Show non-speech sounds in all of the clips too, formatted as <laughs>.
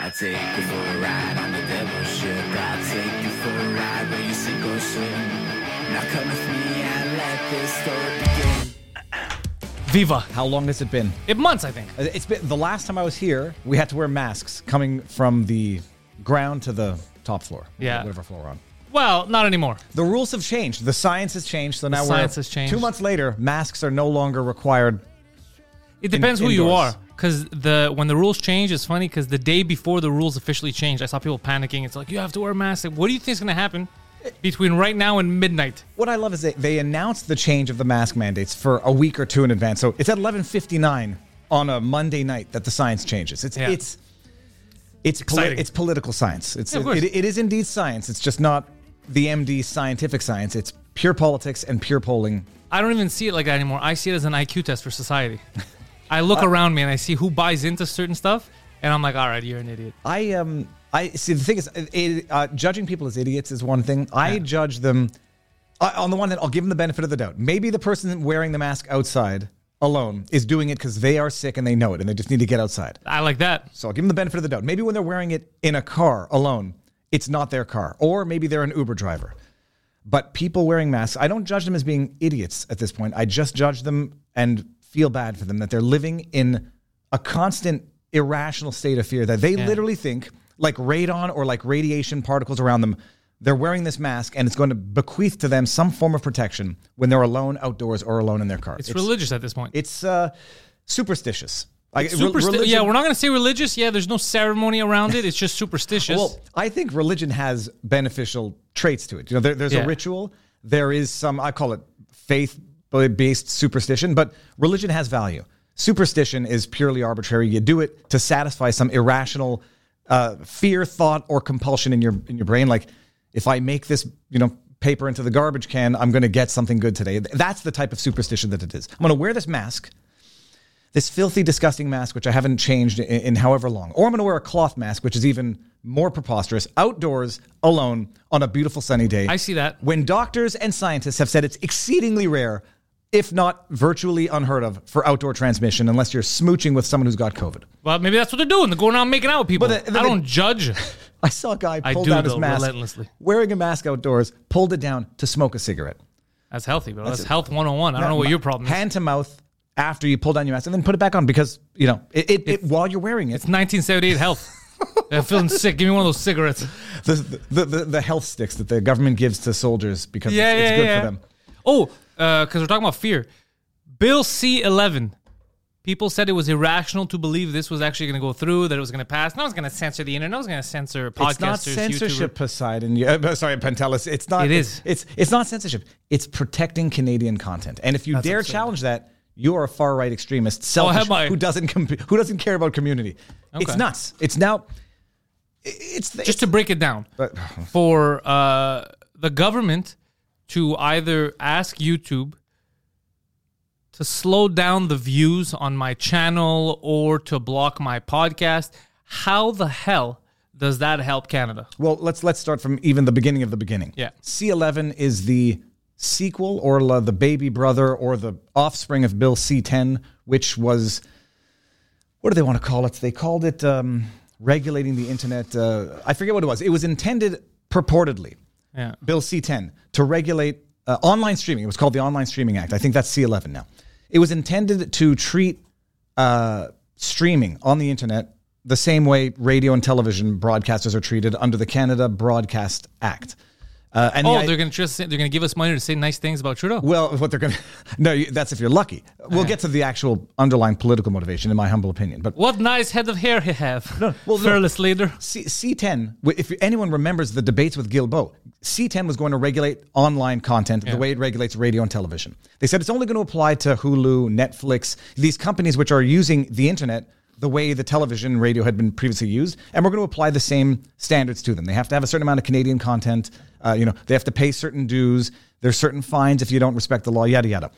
I take you for a ride on the devil's ship. I take you for a ride where you sink or swim. Now come with me and let this story begin. Viva. How long has it been? It months, I think. Uh, It's been the last time I was here. We had to wear masks coming from the ground to the top floor. Yeah. whatever floor we're on. Well, not anymore. The rules have changed. The science has changed. So now science we're has changed. two months later. Masks are no longer required. It depends who you indoors. are. Because the when the rules change, it's funny because the day before the rules officially changed, I saw people panicking. It's like you have to wear a mask. Like, what do you think is going to happen between right now and midnight? What I love is they, they announced the change of the mask mandates for a week or two in advance. So it's at 11:59 on a Monday night that the science changes. It's Yeah. it's it's poli- it's political science. It's Yeah, course. it, it is indeed science. It's just not the MD scientific science. It's pure politics and pure polling. I don't even see it like that anymore. I see it as an IQ test for society. <laughs> I look around me and I see who buys into certain stuff, and I'm like, all right, you're an idiot. I um I see the thing is it, uh, judging people as idiots is one thing. I judge them I, on the one hand. I'll give them the benefit of the doubt. Maybe the person wearing the mask outside alone is doing it because they are sick and they know it and they just need to get outside. I like that. So I'll give them the benefit of the doubt. Maybe when they're wearing it in a car alone, it's not their car, or maybe they're an Uber driver. But people wearing masks, I don't judge them as being idiots at this point. I just judge them and feel bad for them that they're living in a constant irrational state of fear that they literally think, like radon or like radiation particles around them, they're wearing this mask and it's going to bequeath to them some form of protection when they're alone outdoors or alone in their car. It's, religious at this point. It's uh, superstitious. Like, Supersti- religion- yeah, we're not going to say religious. Yeah, there's no ceremony around it. It's just <laughs> superstitious. Well, I think religion has beneficial traits to it. You know, there, there's Yeah. a ritual. There is some, I call it faith-based superstition, but religion has value. Superstition is purely arbitrary. You do it to satisfy some irrational uh, fear, thought, or compulsion in your in your brain. Like, if I make this, you know, paper into the garbage can, I'm going to get something good today. That's the type of superstition that it is. I'm going to wear this mask this filthy, disgusting mask, which I haven't changed in, in however long. Or I'm going to wear a cloth mask, which is even more preposterous, outdoors, alone, on a beautiful sunny day. I see that. When doctors and scientists have said it's exceedingly rare, if not virtually unheard of, for outdoor transmission, unless you're smooching with someone who's got COVID. well, maybe that's what they're doing. They're going out making out with people. But the- I don't judge. <laughs> I saw a guy pull do, down his though, mask, relentlessly. wearing a mask outdoors, pulled it down to smoke a cigarette. That's healthy, bro. That's, health 101. I don't know what your problem is. Hand to mouth after you pull down your mask, and then put it back on because you know it, it, it while you're wearing it. It's 1978 health. <laughs> I'm feeling sick. Give me one of those cigarettes. the, the, the, the health sticks that the government gives to soldiers because Yeah, it's, yeah, it's good yeah. for them. Oh, because we're talking about fear. Bill C 11. People said it was irrational to believe this was actually going to go through, that it was going to pass. No one's going to censor the internet. No one's going to censor podcasters. It's not censorship, YouTubers. Poseidon. Uh, <laughs> sorry, Pantelis. It's not. It it's- It's, it's not censorship. It's protecting Canadian content. And if you dare absurd. challenge that, you are a far right extremist, selfish, have I? who doesn't com- who doesn't care about community. It's nuts. It's now. It's the, Just to break it down, But- for uh, the government to either ask YouTube to slow down the views on my channel or to block my podcast, how the hell does that help Canada? Well, let's let's start from even the beginning of the beginning. Yeah. C11 is the sequel or la- the baby brother or the offspring of Bill C10, which was what do they want to call it? They called it um, regulating the internet. Uh, I forget what it was. It was intended purportedly, Yeah. Bill C10, to regulate uh, online streaming. It was called the Online Streaming Act. I think that's C11 now. It was intended to treat uh, streaming on the internet the same way radio and television broadcasters are treated under the Canada Broadcast Act. Uh, and Oh, i- they're gonna just they're gonna give us money to say nice things about Trudeau. well, what they're going <laughs> to no, that's if you're lucky. We'll get to the actual underlying political motivation, in my humble opinion. But What nice head of hair he have. No, well, no. fearless leader. C- C10, w- if anyone remembers the debates with Guilbeault, C10 was going to regulate online content the way it regulates radio and television. They said it's only going to apply to Hulu, Netflix, these companies which are using the internet the way the television and radio had been previously used, and we're going to apply the same standards to them. They have to have a certain amount of Canadian content. Uh, you know, they have to pay certain dues. There's certain fines if you don't respect the law. Yada yada.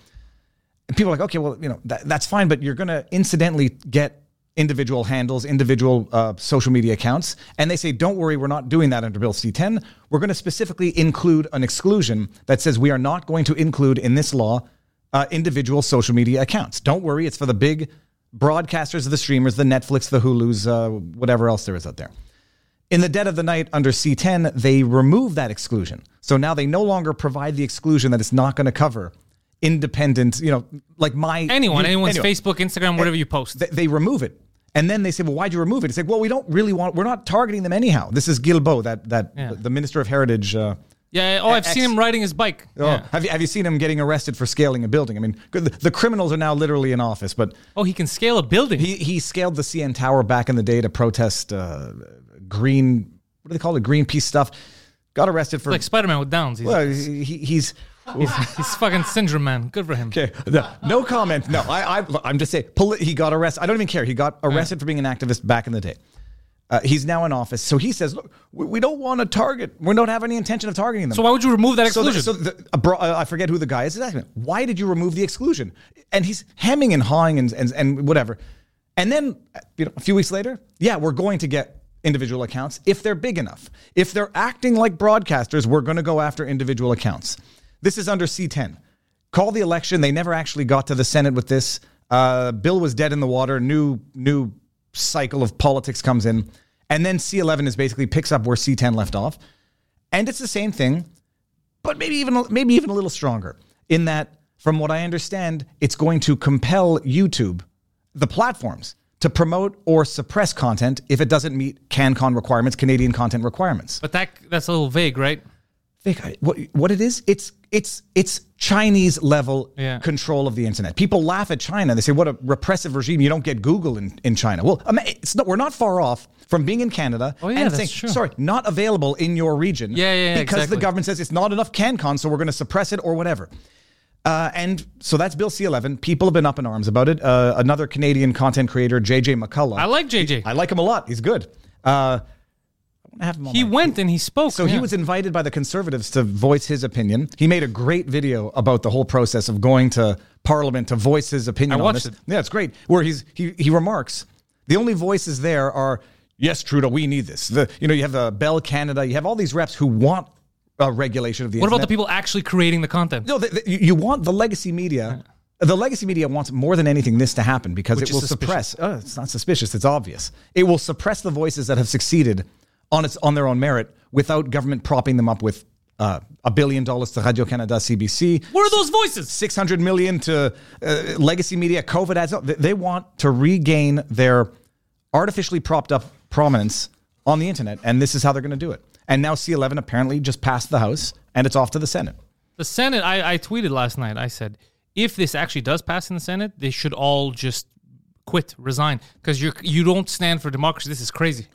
And people are like, okay, well, you know, that, that's fine, but you're going to incidentally get individual handles, individual uh, social media accounts. And they say, don't worry, we're not doing that under Bill C 10. We're going to specifically include an exclusion that says we are not going to include in this law uh, individual social media accounts. Don't worry, it's for the big broadcasters, the streamers, the Netflix, the Hulus, uh, whatever else there is out there. In the dead of the night under C10, they remove that exclusion. So now they no longer provide the exclusion that it's not going to cover independent, you know, like my Anyone, you- anyone's anyway. Facebook, Instagram, whatever you post. They, they remove it. And then they say, well, why'd you remove it? It's like, well, we don't really want, we're not targeting them anyhow. This is Guilbeault, that, that Yeah. the Minister of Heritage. Uh, yeah. Oh, I've seen him riding his bike. oh, Yeah. have, you, have you seen him getting arrested for scaling a building? I mean, the, the criminals are now literally in office, but Oh, he can scale a building. he, he scaled the CN Tower back in the day to protest uh, green, what do they call it? Greenpeace stuff. Got arrested for, like Spider Man with Downs. He's, well, he, he- he's, he's, he's fucking syndrome man. Good for him. Okay, no, no comment. No, I, I, I'm just saying. Poli- he got arrested. I don't even care. He got arrested for being an activist back in the day. Uh, he's now in office, so he says, "Look, we, we don't want to target. We don't have any intention of targeting them." So why would you remove that So, the, exclusion? so the, bro, uh, I forget who the guy is. Asking, why did you remove the exclusion? And he's hemming and hawing and, and, and whatever. And then, you know, a few weeks later, yeah, we're going to get individual accounts if they're big enough. If they're acting like broadcasters, we're going to go after individual accounts. This is under C10. Call the election. They never actually got to the Senate with this. Uh, Bill was dead in the water. New new cycle of politics comes in, and then C11 is basically picks up where C10 left off, and it's the same thing but maybe even maybe even a little stronger in that from what I understand it's going to compel YouTube the platforms to promote or suppress content if it doesn't meet CanCon requirements Canadian content requirements but that that's a little vague, right? I- what what it is it's it's it's Chinese level Yeah. control of the internet people laugh at China they say what a repressive regime you don't get Google in, in China well it's not, we're not far off from being in Canada Oh, yeah, and that's saying true. sorry not available in your region Yeah, yeah, yeah, because the government says it's not enough CanCon, so we're going to suppress it or whatever. Uh, and so that's Bill C11. People have been up in arms about it. Uh, another Canadian content creator, JJ McCullough. I like JJ. I like him a lot. He's good. Uh, I have him on he my- went and he spoke. So he was invited by the conservatives to voice his opinion. He made a great video about the whole process of going to Parliament to voice his opinion I watched it. Yeah, it's great. Where he's he he remarks, the only voices there are yes, Trudeau, we need this. The you know you have the Bell Canada, you have all these reps who want uh, regulation of the. What about the people actually creating the content? No, the, the, you want the legacy media. The legacy media wants more than anything this to happen because Which it will suppress. Uh, it's not suspicious. It's obvious. It will suppress the voices that have succeeded on its on their own merit without government propping them up with uh, a billion dollars to Radio Canada, CBC, Where are those voices? six hundred million to uh, legacy media. COVID ads. They want to regain their artificially propped up prominence on the internet, and this is how they're going to do it. And now C11 apparently just passed the House, and it's off to the Senate. The Senate, I, I tweeted last night. I said, if this actually does pass in the Senate, they should all just quit, resign, because you're you don't stand for democracy. This is crazy.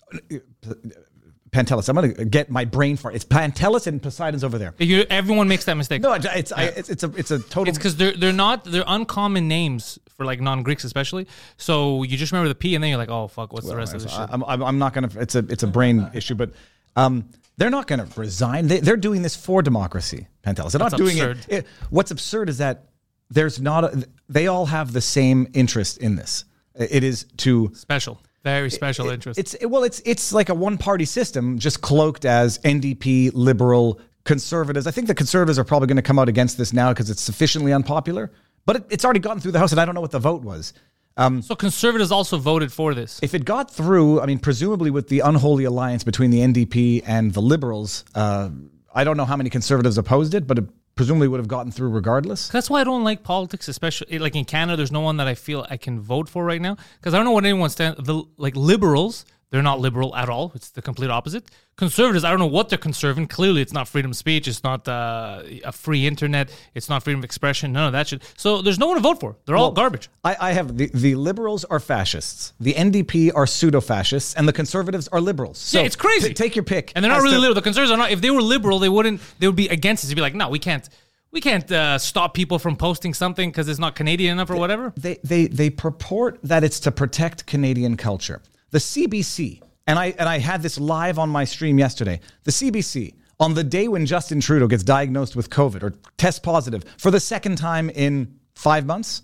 Pantelis. I'm going to get my brain fart. It's Pantelis and Poseidon's over there. You, everyone makes that mistake. No, it's I, it's, it's a it's a total. It's because they're they're not they're uncommon names for like non Greeks especially. So you just remember the P and then you're like, oh fuck, what's the rest of this shit? I, I'm, I'm I'm not going to. It's a it's a brain issue, but um, they're not going to resign. They, they're doing this for democracy. Pantelis. They're not That's doing absurd. it, it. What's absurd is that there's not. A, they all have the same interest in this. It is to special, very special interest. It's well, it's it's like a one party system, just cloaked as NDP, liberal, conservatives. I think the conservatives are probably going to come out against this now because it's sufficiently unpopular. But it, it's already gotten through the House, and I don't know what the vote was. So conservatives also voted for this. If it got through, I mean, presumably with the unholy alliance between the NDP and the Liberals, uh, I don't know how many conservatives opposed it, but it presumably would have gotten through regardless. That's why I don't like politics, especially like in Canada. There's no one that I feel I can vote for right now because I don't know what anyone stands. The like liberals, They're not liberal at all. It's the complete opposite. Conservatives, I don't know what they're conserving. Clearly, it's not freedom of speech. It's not uh, a free internet. It's not freedom of expression. None of that shit. So there's no one to vote for. They're all garbage. I, I have the, the liberals are fascists, the NDP are pseudo fascists, and the conservatives are liberals. So yeah, it's crazy. t- take your pick. And they're not really to- liberal. The conservatives are not. If they were liberal, they wouldn't. They would be against us. They'd be like, no, we can't. We can't uh, stop people from posting something because it's not Canadian enough or whatever. They, they, they purport that it's to protect Canadian culture. The CBC, and I, and I had this live on my stream yesterday, the CBC, on the day when Justin Trudeau gets diagnosed with COVID or tests positive for the second time in five months,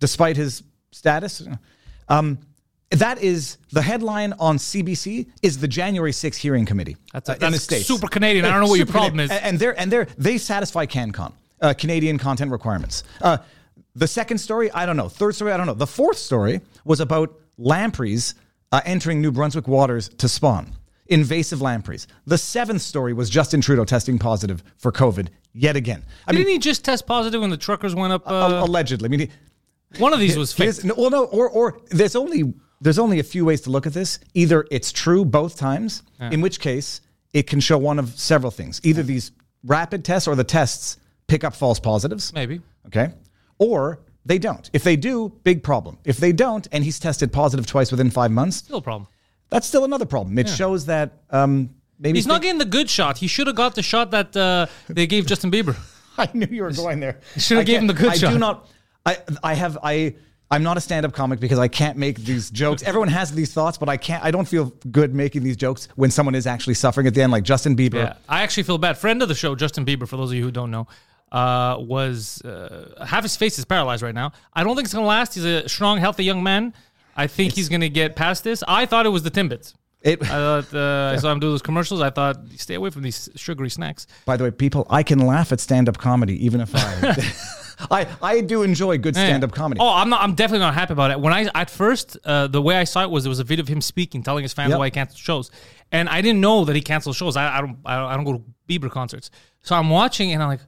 despite his status, um, that is the headline on CBC is the January 6th hearing committee That's a- uh, that's super Canadian. I don't know what your problem Canadian. is. And they're and they're they satisfy CanCon, uh, Canadian content requirements. Uh, the second story, I don't know. Third story, I don't know. The fourth story was about lampreys uh, entering New Brunswick waters to spawn. Invasive lampreys. The seventh story was Justin Trudeau testing positive for COVID yet again. I Didn't mean, he just test positive when the truckers went up? al- Uh, allegedly. I mean, he, one of these was fake. No, well, no, or or there's only there's only a few ways to look at this. Either it's true both times, in which case it can show one of several things. Either these rapid tests or the tests pick up false positives. Maybe. Okay. Or they don't. If they do, big problem. If they don't, and he's tested positive twice within five months, Still a problem. that's still another problem. It shows that um, maybe He's not getting the good shot. He should have got the shot that uh, they gave Justin Bieber. <laughs> I knew you were going there. <laughs> should've I gave him the good I shot. do not. I I have I. I'm not a stand-up comic because I can't make these jokes. Everyone has these thoughts, but I can't. I don't feel good making these jokes when someone is actually suffering at the end, like Justin Bieber. Yeah, I actually feel bad. Friend of the show, Justin Bieber, for those of you who don't know, uh, was uh, half his face is paralyzed right now. I don't think it's gonna last. He's a strong, healthy young man. I think he's gonna get past this. I thought it was the Timbits. It, I thought uh, <laughs> I saw him do those commercials. I thought stay away from these sugary snacks. by the way, people, I can laugh at stand-up comedy even if I. <laughs> <laughs> I I do enjoy good stand-up comedy. Oh, I'm not. I'm definitely not happy about it. When I at first, uh, the way I saw it was there was a video of him speaking, telling his fans Yep. why he canceled shows, and I didn't know that he canceled shows. I, I don't. I don't, I don't go to Bieber concerts, so I'm watching and I'm like,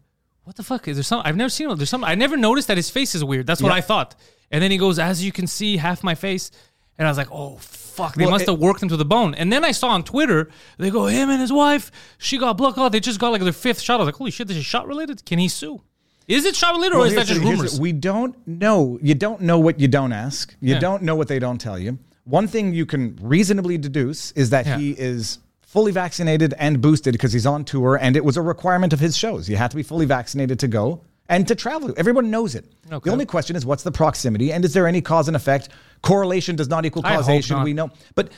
what the fuck is there? Some I've never seen. There's some. I never noticed that his face is weird. That's what Yep. I thought. And then he goes, as you can see, half my face, and I was like, oh fuck, they Well, must it- have worked him to the bone. And then I saw on Twitter, they go, him and his wife, she got blood clot. They just got like their fifth shot. I was like, holy shit, this is shot related. Can he sue? Is it shot related or is that here's just the- here's rumors? the- We don't know. You don't know what you don't ask. You Yeah. don't know what they don't tell you. One thing you can reasonably deduce is that Yeah. he is fully vaccinated and boosted because he's on tour, and it was a requirement of his shows. You had to be fully vaccinated to go and to travel. Everyone knows it. Okay. The only question is what's the proximity, and is there any cause and effect? Correlation does not equal causation. not. We know, but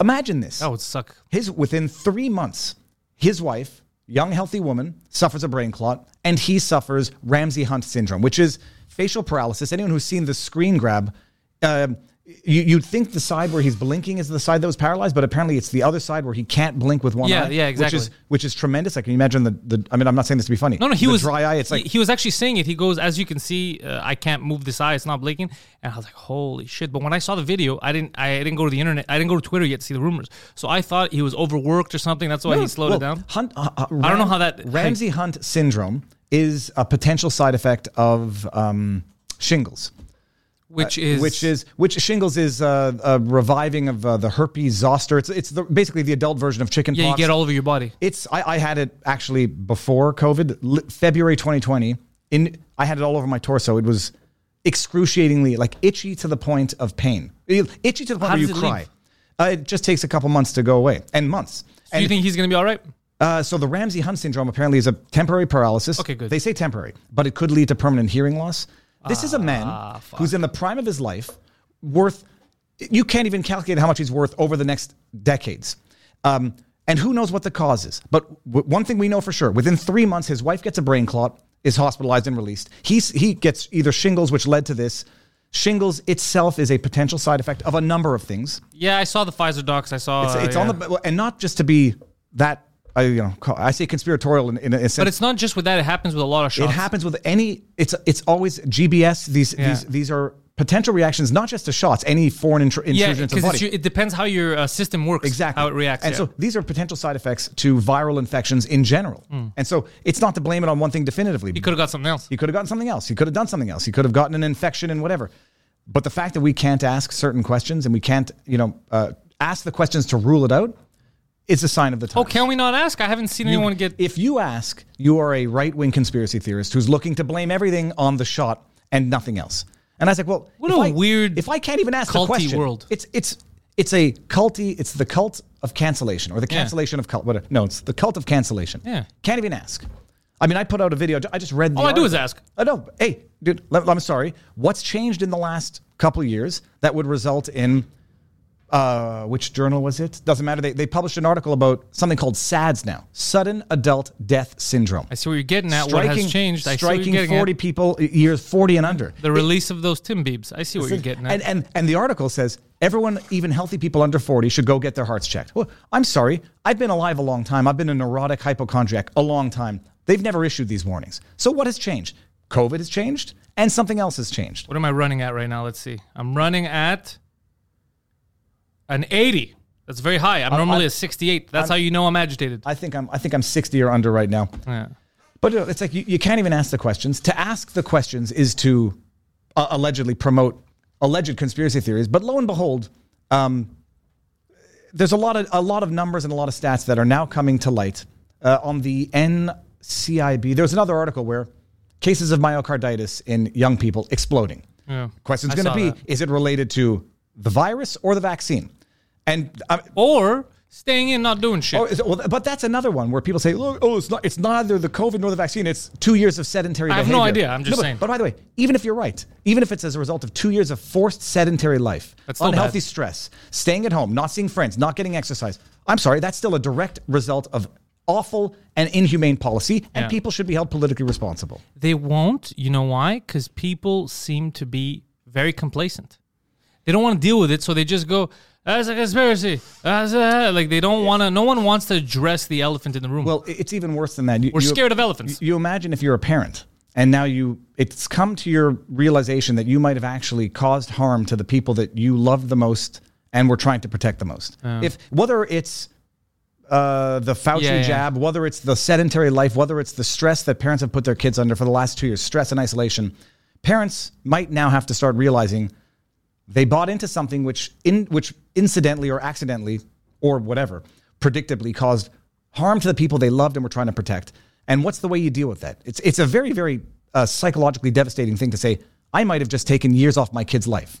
imagine this. that would suck. His within three months, his wife, young healthy woman, suffers a brain clot, and he suffers Ramsay Hunt syndrome, which is facial paralysis. Anyone who's seen the screen grab, um, you, you'd think the side where he's blinking is the side that was paralyzed, but apparently it's the other side where he can't blink with one Yeah, eye. yeah, exactly. Which is which is tremendous. I can imagine the, the I mean, I'm not saying this to be funny. No, no, he the was dry eye. It's like he was actually saying it. He goes, as you can see, uh, I can't move this eye; it's not blinking. And I was like, holy shit! But when I saw the video, I didn't, I didn't go to the internet, I didn't go to Twitter yet to see the rumors. So I thought he was overworked or something. That's why he slowed well, it down. Hunt, uh, uh, I don't know how that- Ramsay Hunt syndrome is a potential side effect of um, shingles. Which is uh, which is which shingles is uh, a reviving of uh, the herpes zoster. It's it's the, basically the adult version of chicken yeah, you get all over your body. It's I, I had it actually before COVID, February 2020. In I had it all over my torso. It was excruciatingly like itchy to the point of pain. Itchy to the point How where you it cry. Uh, it just takes a couple months to go away, and months. Do and you think he's gonna be all right? uh, so the Ramsay Hunt syndrome apparently is a temporary paralysis. Okay, good. They say temporary, but it could lead to permanent hearing loss. This is a man Ah, who's in the prime of his life, worth. You can't even calculate how much he's worth over the next decades. Um, and who knows what the cause is? But w- one thing we know for sure: within three months, his wife gets a brain clot, is hospitalized and released. He's he gets either shingles, which led to this. Shingles itself is a potential side effect of a number of things. Yeah, I saw the Pfizer docs. I saw. It's, it's on the and not just to be that I you know I say conspiratorial in, in a sense. But it's not just with that. It happens with a lot of shots. it happens with any. It's it's always GBS. These Yeah. these these are potential reactions, not just to shots. Any foreign intr- intrusion Yeah, into the body. it depends how your uh, system works. Exactly how it reacts. And yeah. so these are potential side effects to viral infections in general. And so it's not to blame it on one thing definitively. He could have got something else. He could have gotten something else. He could have done something else. He could have gotten an infection and whatever. But the fact that we can't ask certain questions and we can't, you know, uh, ask the questions to rule it out, it's a sign of the time. Oh, can we not ask? I haven't seen anyone get. If you ask, you are a right wing conspiracy theorist who's looking to blame everything on the shot and nothing else. And I was like, well, What if a I- weird If I can't even ask the culty question, world. It's it's it's a culty. It's the cult of cancellation or the Yeah. cancellation of cult. What? No, it's the cult of cancellation. Yeah. Can't even ask. I mean, I put out a video. I just read. The All I do is ask. I know. Hey, dude, let- I'm sorry. What's changed in the last couple of years that would result in uh, which journal was it? Doesn't matter. They, they published an article about something called SADS now, sudden adult death syndrome. I see what you're getting at. what has changed? I see what you're striking 40 at. people years 40 and under. The release of those Timbiebs. I see what you're getting at. And, and and the article says everyone, even healthy people under 40, should go get their hearts checked. Well, I'm sorry. I've been alive a long time. I've been a neurotic hypochondriac a long time. They've never issued these warnings. So what has changed? COVID has changed and something else has changed. what am I running at right now? Let's see. I'm running at an 80. That's very high. I'm normally I'm- a 68. That's how you know I'm agitated. I think I'm I think I'm 60 or under right now. yeah. But uh, it's like you, you can't even ask the questions. To ask the questions is to uh, allegedly promote alleged conspiracy theories. But lo and behold, um, there's a lot of a lot of numbers and a lot of stats that are now coming to light uh, on the NCIB. There was another article where cases of myocarditis in young people exploding. Yeah. Question's going to be: that. Is it related to the virus or the vaccine? And uh, Or staying in, not doing shit. Oh, is it- well, but that's another one where people say, "Look, oh, it's not. It's neither the COVID nor the vaccine. It's two years of sedentary." I have behavior. no idea. I'm just but, saying. But by the way, even if you're right, even if it's as a result of two years of forced sedentary life, That's still unhealthy bad. stress, staying at home, not seeing friends, not getting exercise, I'm sorry, that's still a direct result of awful and inhumane policy, and Yeah. people should be held politically responsible. They won't. You know why? Because people seem to be very complacent. They don't want to deal with it, so they just go, "That's a conspiracy." That's a-" like they don't want to. No one wants to address the elephant in the room. Well, it's even worse than that. You, We're you- scared of elephants. You, imagine if you're a parent and now you it's come to your realization that you might have actually caused harm to the people that you love the most and were trying to protect the most. If whether it's uh, the Fauci Yeah, yeah. jab, whether it's the sedentary life, whether it's the stress that parents have put their kids under for the last two years, stress and isolation, parents might now have to start realizing they bought into something which in which incidentally or accidentally or whatever predictably caused harm to the people they loved and were trying to protect. And what's the way you deal with that? It's it's a very very uh, psychologically devastating thing to say. I might have just taken years off my kid's life.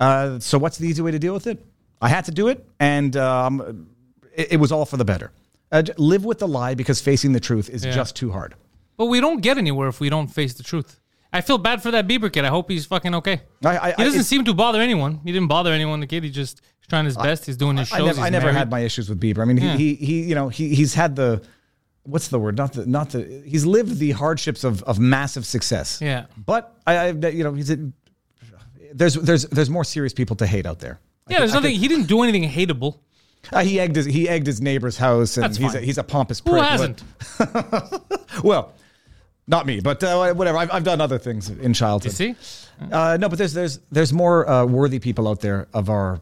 Uh, so what's the easy way to deal with it? I had to do it, and um, it, it was all for the better. Uh, live with the lie because facing the truth is Yeah. just too hard. but we don't get anywhere if we don't face the truth. I feel bad for that Bieber kid. I hope he's fucking okay. I- I- he doesn't seem to bother anyone. He didn't bother anyone. The kid, he just he's trying his best. He's doing his shows. I never, I never had my issues with Bieber. I mean, Yeah. he, he, he, you know, he, he's had the, what's the word? Not the, not the, he's lived the hardships of, of massive success. Yeah. But I, I you know, he's, a, there's, there's, there's more serious people to hate out there. Yeah, there's nothing. he didn't do anything hateable. Uh, he egged his, he egged his neighbor's house, and That's he's a, fine. he's a pompous Who prick. hasn't? <laughs> Well, not me, but uh, whatever. I've, I've done other things in childhood. You see? Uh, no, but there's, there's, there's more uh, worthy people out there of our,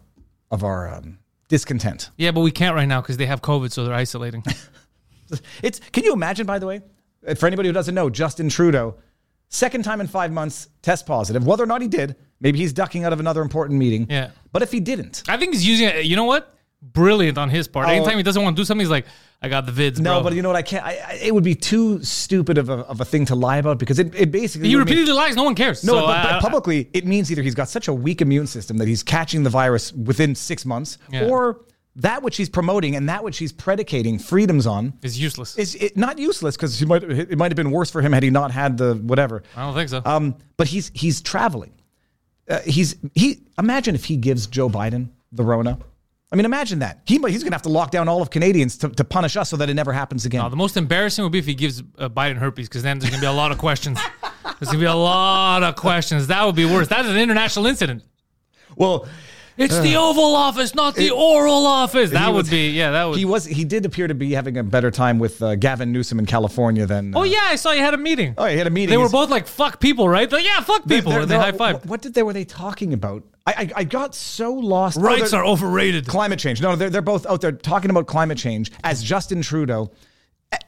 of our um, discontent. Yeah, but we can't right now because they have COVID, so they're isolating. <laughs> It's can you imagine, by the way, uh, for anybody who doesn't know, Justin Trudeau, second time in five months, test positive. Whether or not he did, maybe he's ducking out of another important meeting. Yeah. But if he didn't, I think he's using it. You know what? Brilliant on his part. Oh. Anytime he doesn't want to do something, he's like, "I got the vids." no, bro. but you know what? I can't. I, I, it would be too stupid of a, of a thing to lie about because it, it basically he would mean- repeatedly lies. No one cares. No, so, but, but publicly, it means either he's got such a weak immune system that he's catching the virus within six months, Yeah. or that which he's promoting and that which he's predicating freedoms on is useless. is it not useless because it might it might have been worse for him had he not had the whatever. I don't think so. Um, but he's he's traveling. Uh, he's he. Imagine if he gives Joe Biden the Rona. I mean, imagine that. He he's going to have to lock down all of Canadians to, to punish us so that it never happens again. No, the most embarrassing would be if he gives uh, Biden herpes, because then there's gonna be a lot of questions. There's gonna be a lot of questions. That would be worse. That is an international incident. well, It's the Oval Office, not the oral office. That would was- be, yeah, that would. he was he did appear to be having a better time with uh, Gavin Newsom in California than. Uh, oh yeah, I saw you had a meeting. Oh, he had a meeting. They were both like, "Fuck people," right? Like, yeah, fuck they're- people. they're- and they high five. What did they were they talking about? I I, I got so lost. Oh, Rights they're- overrated. climate change. No, they're, they're both out there talking about climate change as Justin Trudeau.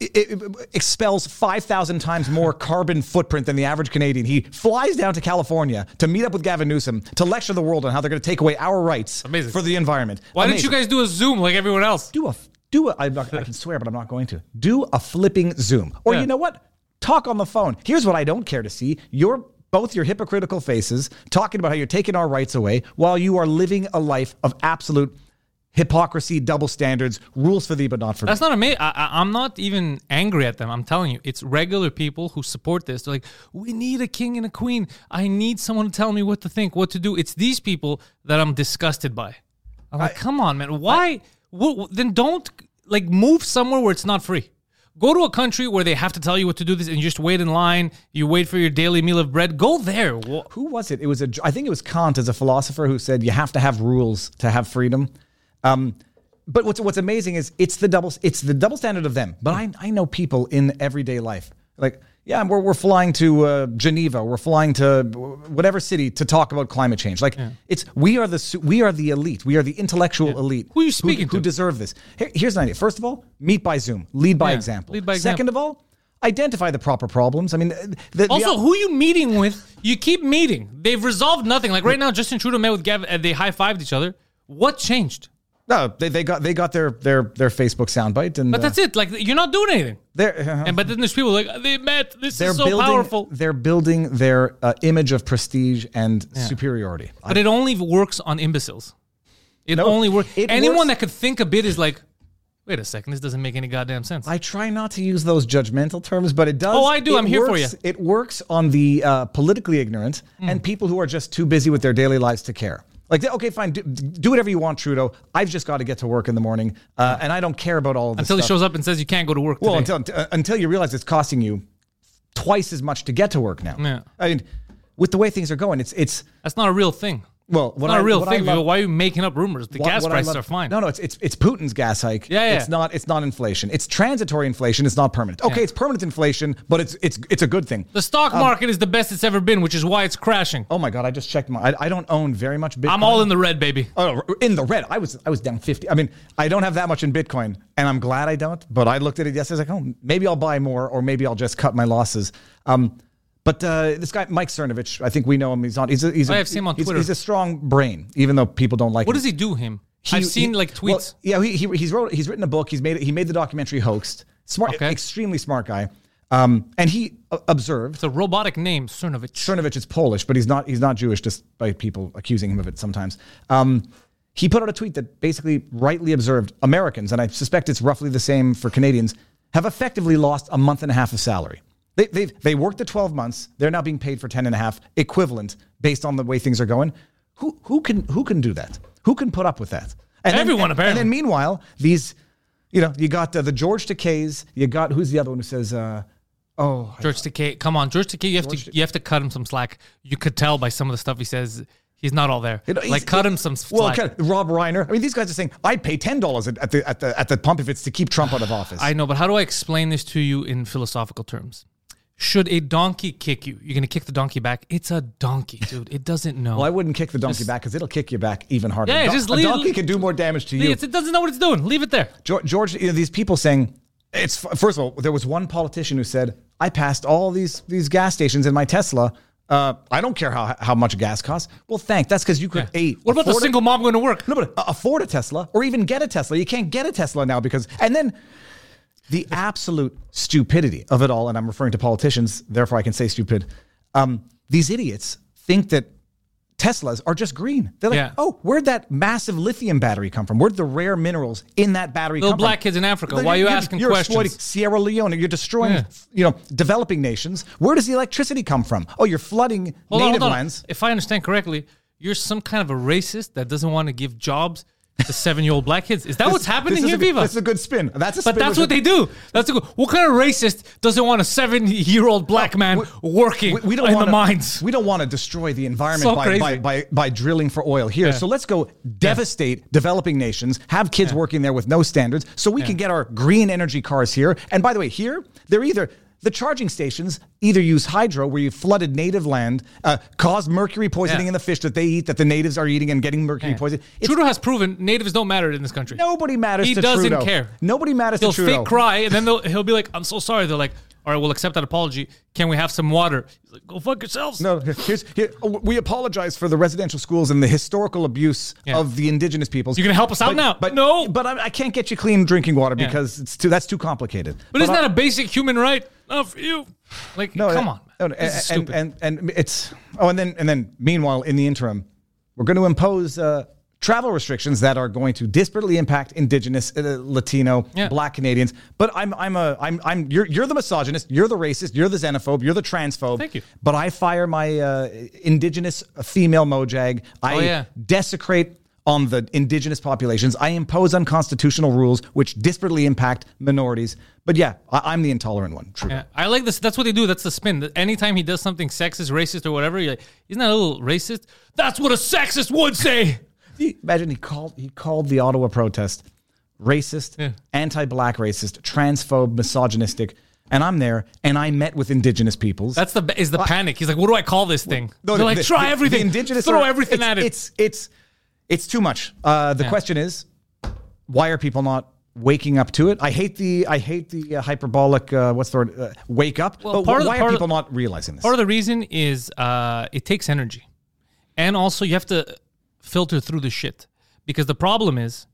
it, it expels 5,000 times more <laughs> carbon footprint than the average Canadian. He flies down to California to meet up with Gavin Newsom to lecture the world on how they're going to take away our rights Amazing. for the environment. Why didn't you guys do a Zoom like everyone else? do a do a? I'm not, I can swear, but I'm not going to do a flipping Zoom. Or Yeah. you know what? Talk on the phone. Here's what I don't care to see: your both your hypocritical faces talking about how you're taking our rights away while you are living a life of absolute hypocrisy, double standards, rules for thee but not for That's me. That's not amazing. I, I, I'm not even angry at them. I'm telling you, it's regular people who support this. They're like, we need a king and a queen. I need someone to tell me what to think, what to do. It's these people that I'm disgusted by. I'm like, come on, man. Why? wh- then don't like move somewhere where it's not free. Go to a country where they have to tell you what to do this, and you just wait in line. You wait for your daily meal of bread. Go there. Who was it? It was a. I think it was Kant as a philosopher who said you have to have rules to have freedom. Um, but what's what's amazing is it's the double it's the double standard of them. But I I know people in everyday life like yeah we're we're flying to uh, Geneva we're flying to whatever city to talk about climate change. Like it's we are the we are the elite we are the intellectual elite. Who are you speaking who, to? deserve this? Here- here's an idea. First of all, meet by Zoom, lead by Yeah, example. lead by example. Second of all. Identify the proper problems. I mean, the, the, Also, who you meeting with? You keep meeting. They've resolved nothing. Like right now, Justin Trudeau met with Gavin, and they high fived each other. What changed? No, they, they got they got their their their Facebook soundbite, and But that's it. Like you're not doing anything. they're And but then there's people like they met. This is so building powerful. they're building their uh, image of prestige and superiority. But it only works on imbeciles. It No, only works. it Anyone works- that could think a bit is like, wait a second, this doesn't make any goddamn sense. I try not to use those judgmental terms, but it does. Oh, I do. I'm here for you. It works on the uh, politically ignorant Hmm. and people who are just too busy with their daily lives to care. Like, okay, fine, do, do whatever you want, Trudeau. I've just got to get to work in the morning, uh, and I don't care about all of this Until he shows up and says you can't go to work Well, today. until uh, until you realize it's costing you twice as much to get to work now. Yeah. I mean, with the way things are going, it's it's That's not a real thing. Well, what not I- a real what I thing. love- Why are you making up rumors? The what- gas what prices love- are fine. No, no, it's it's it's Putin's gas hike. Yeah, yeah. It's not it's not inflation. It's transitory inflation. It's not permanent. Okay, it's permanent inflation, but it's it's it's a good thing. The stock market is the best it's ever been, which is why it's crashing. Oh my god, I just checked my. I, I don't own very much Bitcoin. I'm all in the red, baby. Oh, in the red. I was I was down fifty. I mean, I don't have that much in Bitcoin, and I'm glad I don't. But I looked at it yesterday. I was like, oh, maybe I'll buy more, or maybe I'll just cut my losses. Um, but uh, this guy Mike Cernovich, I think we know him. He's on. He's a, he's a, I have seen him on he's, Twitter. He's a strong brain, even though people don't like. Him. What him. does he do, him? He- I've seen he- like well, tweets. yeah, he, he he's wrote he's written a book. He's made. He made the documentary Hoaxed. Smart, Okay. extremely smart guy. Um, and he uh, observed it's a robotic name, Cernovich. Cernovich is Polish, but he's not he's not Jewish, just by people accusing him of it sometimes. Um, he put out a tweet that basically rightly observed Americans, and I suspect it's roughly the same for Canadians, have effectively lost a month and a half of salary. They they they worked the 12 months. They're now being paid for 10 and a half, equivalent based on the way things are going. Who who can who can do that? Who can put up with that? And Everyone, and, apparently. And then meanwhile, these, you know, you got uh, the George Takeis. You got who's the other one who says, uh, oh, George Takei, come on, George Takei, you have to you have to cut him some slack. You could tell by some of the stuff he says. He's not all there. You know, like cut him some slack. Well, okay, Rob Reiner. I mean, these guys are saying I'd pay ten dollars at the at the at the pump if it's to keep Trump out of office. <sighs> I know, but how do I explain this to you in philosophical terms? Should a donkey kick you? You're gonna kick the donkey back. It's a donkey, dude. It doesn't know. well, I wouldn't kick the donkey back because it'll kick you back even harder. Yeah, a, don- just a leave- donkey can do more damage to you. It doesn't know what it's doing. Leave it there. George, George you know, these people saying it's first of all, there was one politician who said I passed all these these gas stations in my Tesla. Uh, I don't care how how much gas costs. Well, thank. That's because you could a What about the afford a- single mom going to work? No, but afford a Tesla or even get a Tesla. You can't get a Tesla now because, and then the absolute stupidity of it all, and I'm referring to politicians, therefore I can say stupid. Um, these idiots think that Teslas are just green. They're like, Yeah. oh, where'd that massive lithium battery come from? Where'd the rare minerals in that battery Little come black from? kids in Africa, why are you asking you're questions? exploiting Sierra Leone. You're destroying, Yeah. you know, developing nations. Where does the electricity come from? Oh, you're flooding Hold on, native hold on. lands. If I understand correctly, you're some kind of a racist that doesn't want to give jobs to seven-year-old black kids. Is that what's happening here, Viva? That's a good spin. That's a But spin that's what is- they do. That's a good. What kind of racist doesn't want a seven-year-old black man working we, we don't in want the mines? We don't want to destroy the environment So by, by, by, by drilling for oil here. So let's go devastate developing nations, have kids working there with no standards, so we can get our green energy cars here. And by the way, here they're either The charging stations either use hydro, where you flooded native land, uh, caused mercury poisoning Yeah. in the fish that they eat, that the natives are eating and getting mercury poisoning. It's- Trudeau has proven natives don't matter in this country. nobody matters to Trudeau. He doesn't Trudeau. care. Nobody matters He'll to Trudeau. fake cry, and then they'll, he'll be like, "I'm so sorry." They're like, "All right, we'll accept that apology. Can we have some water?" He's like, "Go fuck yourselves." No, here's here, oh, we apologize for the residential schools and the historical abuse Yeah. of the indigenous peoples. You're gonna help us out But- now? But No. but I, I can't get you clean drinking water Yeah. because it's too that's too complicated. But isn't I- that a basic human right? Not for you. Like, no? come on. no, is and, stupid. and, and and it's oh, and then and then meanwhile, in the interim, we're going to impose uh, travel restrictions that are going to disparately impact Indigenous, uh, Latino, Yeah. Black Canadians. But I'm I'm a I'm I'm you're you're the misogynist, you're the racist, you're the xenophobe, you're the transphobe. Thank you. But I fire my uh, Indigenous female mojag. I Oh, yeah. desecrate on the indigenous populations. I impose unconstitutional rules which disparately impact minorities. But yeah, I, I'm the intolerant one. True. Yeah, I like this. That's what they do. That's the spin. Anytime he does something sexist, racist, or whatever, you're like, isn't that a little racist? That's what a sexist would say. <laughs> Imagine he called he called the Ottawa protest racist, Yeah. anti-black racist, transphobe, misogynistic, and I'm there and I met with indigenous peoples. That's the is the panic. He's like, what do I call this thing? No, They're like, the- try everything. The indigenous throw are- everything at it. It's it's it's too much. Uh, the Yeah. question is, why are people not waking up to it? I hate the I hate the uh, hyperbolic. Uh, what's the word? Uh, wake up. Well, but part of the- why part are people not realizing this? Part of the reason is uh, it takes energy, and also you have to filter through the shit because the problem is,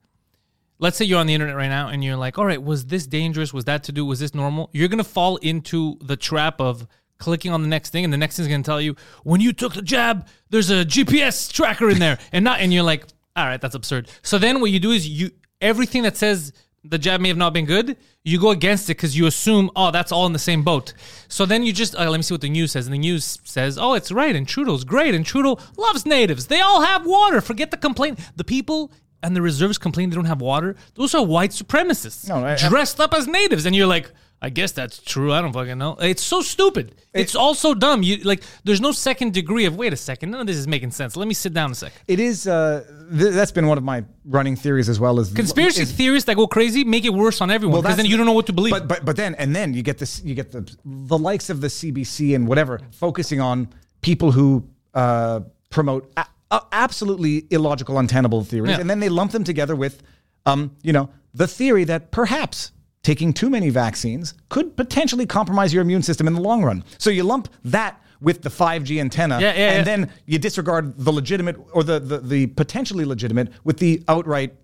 let's say you're on the internet right now and you're like, all right, was this dangerous? Was that to do? Was this normal? You're gonna fall into the trap of clicking on the next thing, and the next thing's gonna tell you when you took the jab, there's a GPS tracker in there, and not, and you're like, all right, that's absurd. So then what you do is you everything that says the jab may have not been good, you go against it because you assume, oh, that's all in the same boat. So then you just, uh, let me see what the news says. And the news says, oh, it's right. And Trudeau's great. And Trudeau loves natives. They all have water. Forget the complaint. The people and the reserves complain they don't have water. Those are white supremacists No, I- I- dressed up as natives. And you're like, I guess that's true. I don't fucking know. It's so stupid. It's all so dumb. You like, there's no second degree of wait a second. None of this is making sense. Let me sit down a sec. it is. Uh, th- that's been one of my running theories as well as Conspiracy is- theorists that go crazy make it worse on everyone because that's- then you don't know what to believe. But but but then and then you get this you get the the likes of the CBC and whatever focusing on people who uh, promote a- a- absolutely illogical, untenable theories, Yeah. and then they lump them together with, um, you know, the theory that perhaps taking too many vaccines could potentially compromise your immune system in the long run. So you lump that with the 5G antenna, Yeah, yeah, and yeah. then you disregard the legitimate or the, the the potentially legitimate with the outright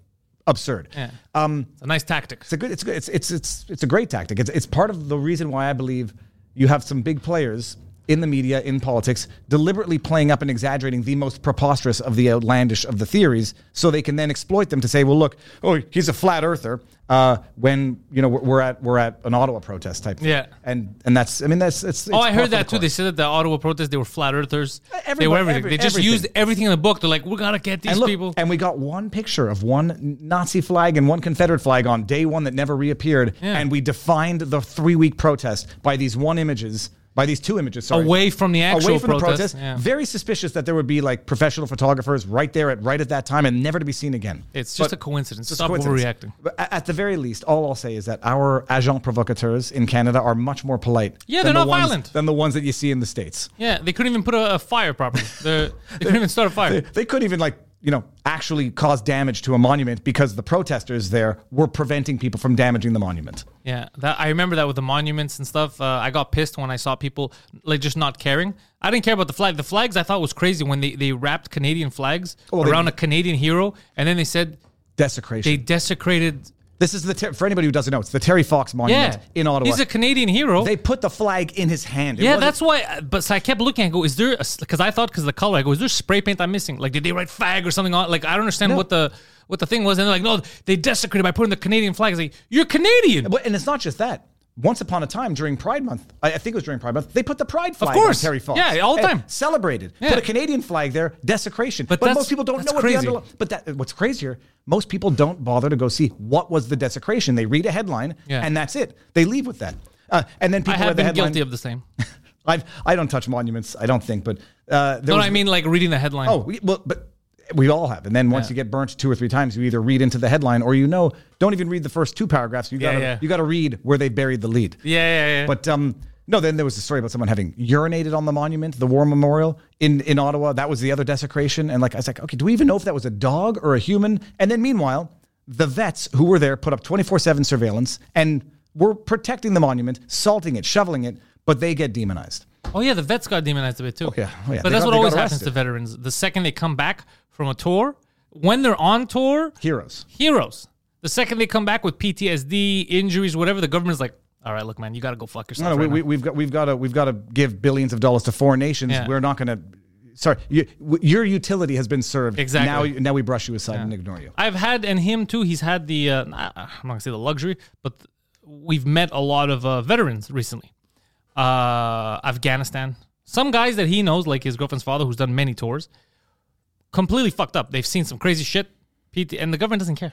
absurd. Yeah. Um, it's a nice tactic. It's a good. It's good. It's it's it's it's a great tactic. It's it's part of the reason why I believe you have some big players in the media, in politics, deliberately playing up and exaggerating the most preposterous of the outlandish of the theories, so they can then exploit them to say, "Well, look, oh, he's a flat earther." Uh, when you know we're, we're at we're at an Ottawa protest type. Thing. Yeah. and and that's. I mean, that's it's. it's Oh, I heard that too. They said that the Ottawa protest, they were flat earthers. they were everything. every- they just everything. used everything in the book. They're like, we gotta get these and look, people. and we got one picture of one Nazi flag and one Confederate flag on day one that never reappeared, Yeah. and we defined the three week protest by these one images, by these two images, sorry, Away from the actual away from the protest, protest. yeah. Very suspicious that there would be like professional photographers right there at right at that time and never to be seen again. it's just But- a coincidence. just Stop coincidence. overreacting. But at the very least, all I'll say is that our agents provocateurs in Canada are much more polite. Yeah, than they're the not ones- violent. than the ones that you see in the states. Yeah, they couldn't even put a, a fire properly. They <laughs> couldn't even start a fire. They, they couldn't even like you know actually cause damage to a monument because the protesters there were preventing people from damaging the monument. Yeah, that I remember that with the monuments and stuff. Uh, I got pissed when I saw people like just not caring. I didn't care about the flag. The flags I thought was crazy when they, they wrapped Canadian flags Well, they- around a Canadian hero, and then they said Desecration. they desecrated. This is the ter- for anybody who doesn't know. It's the Terry Fox monument Yeah, in Ottawa. He's a Canadian hero. they put the flag in his hand. It yeah, wasn't- that's why. Uh, but so I kept looking. I go, is there? Because I thought because the color. I go, is there spray paint I'm missing? Like, did they write fag or something on? Like, I don't understand No. what the what the thing was. And they're like, no, they desecrated by putting the Canadian flag. I was like, you're Canadian. But, and it's not just that. Once upon a time during Pride Month, I, I think it was during Pride Month, they put the Pride flag course. on Terry Fox. Yeah, all the time. Celebrated. Yeah. Put a Canadian flag there, desecration. But But, most people don't know what crazy. the underlying. But that, what's crazier, most people don't bother to go see what was the desecration. They read a headline Yeah. and that's it. They leave with that. Uh, and then people I have been headline. guilty of the same. <laughs> I've, I don't touch monuments, I don't think, but uh, No, was, I mean like reading the headline. Oh, well, but we all have. And then once Yeah. you get burnt two or three times, you either read into the headline or you know, don't even read the first two paragraphs. You Yeah, gotta yeah. you gotta read where they buried the lead. yeah, yeah, yeah. But um, No, then there was a story about someone having urinated on the monument, the war memorial in, in Ottawa. That was the other desecration. And like I was like, okay, do we even know if that was a dog or a human? And then meanwhile, the vets who were there put up 24-7 surveillance and were protecting the monument, salting it, shoveling it, but they get demonized. Oh yeah, the vets got demonized a bit too. Oh, yeah. Oh, yeah. But They that's got- what always happens to veterans. The second they come back from a tour, when they're on tour, Heroes. heroes. The second they come back with PTSD, injuries, whatever, the government's like, "All right, look, man, you got to go fuck yourself." No, no, right we, now." we, we've got we've got to we've got to give billions of dollars to foreign nations. Yeah. We're not going to. Sorry, you, w- your utility has been served. Exactly. Now, now we brush you aside and ignore you. I've had and him too. He's had the uh, I'm not gonna say the luxury, but we've met a lot of uh, veterans recently. Uh, Afghanistan. Some guys that he knows, like his girlfriend's father, who's done many tours, completely fucked up. They've seen some crazy shit, PT, and the government doesn't care.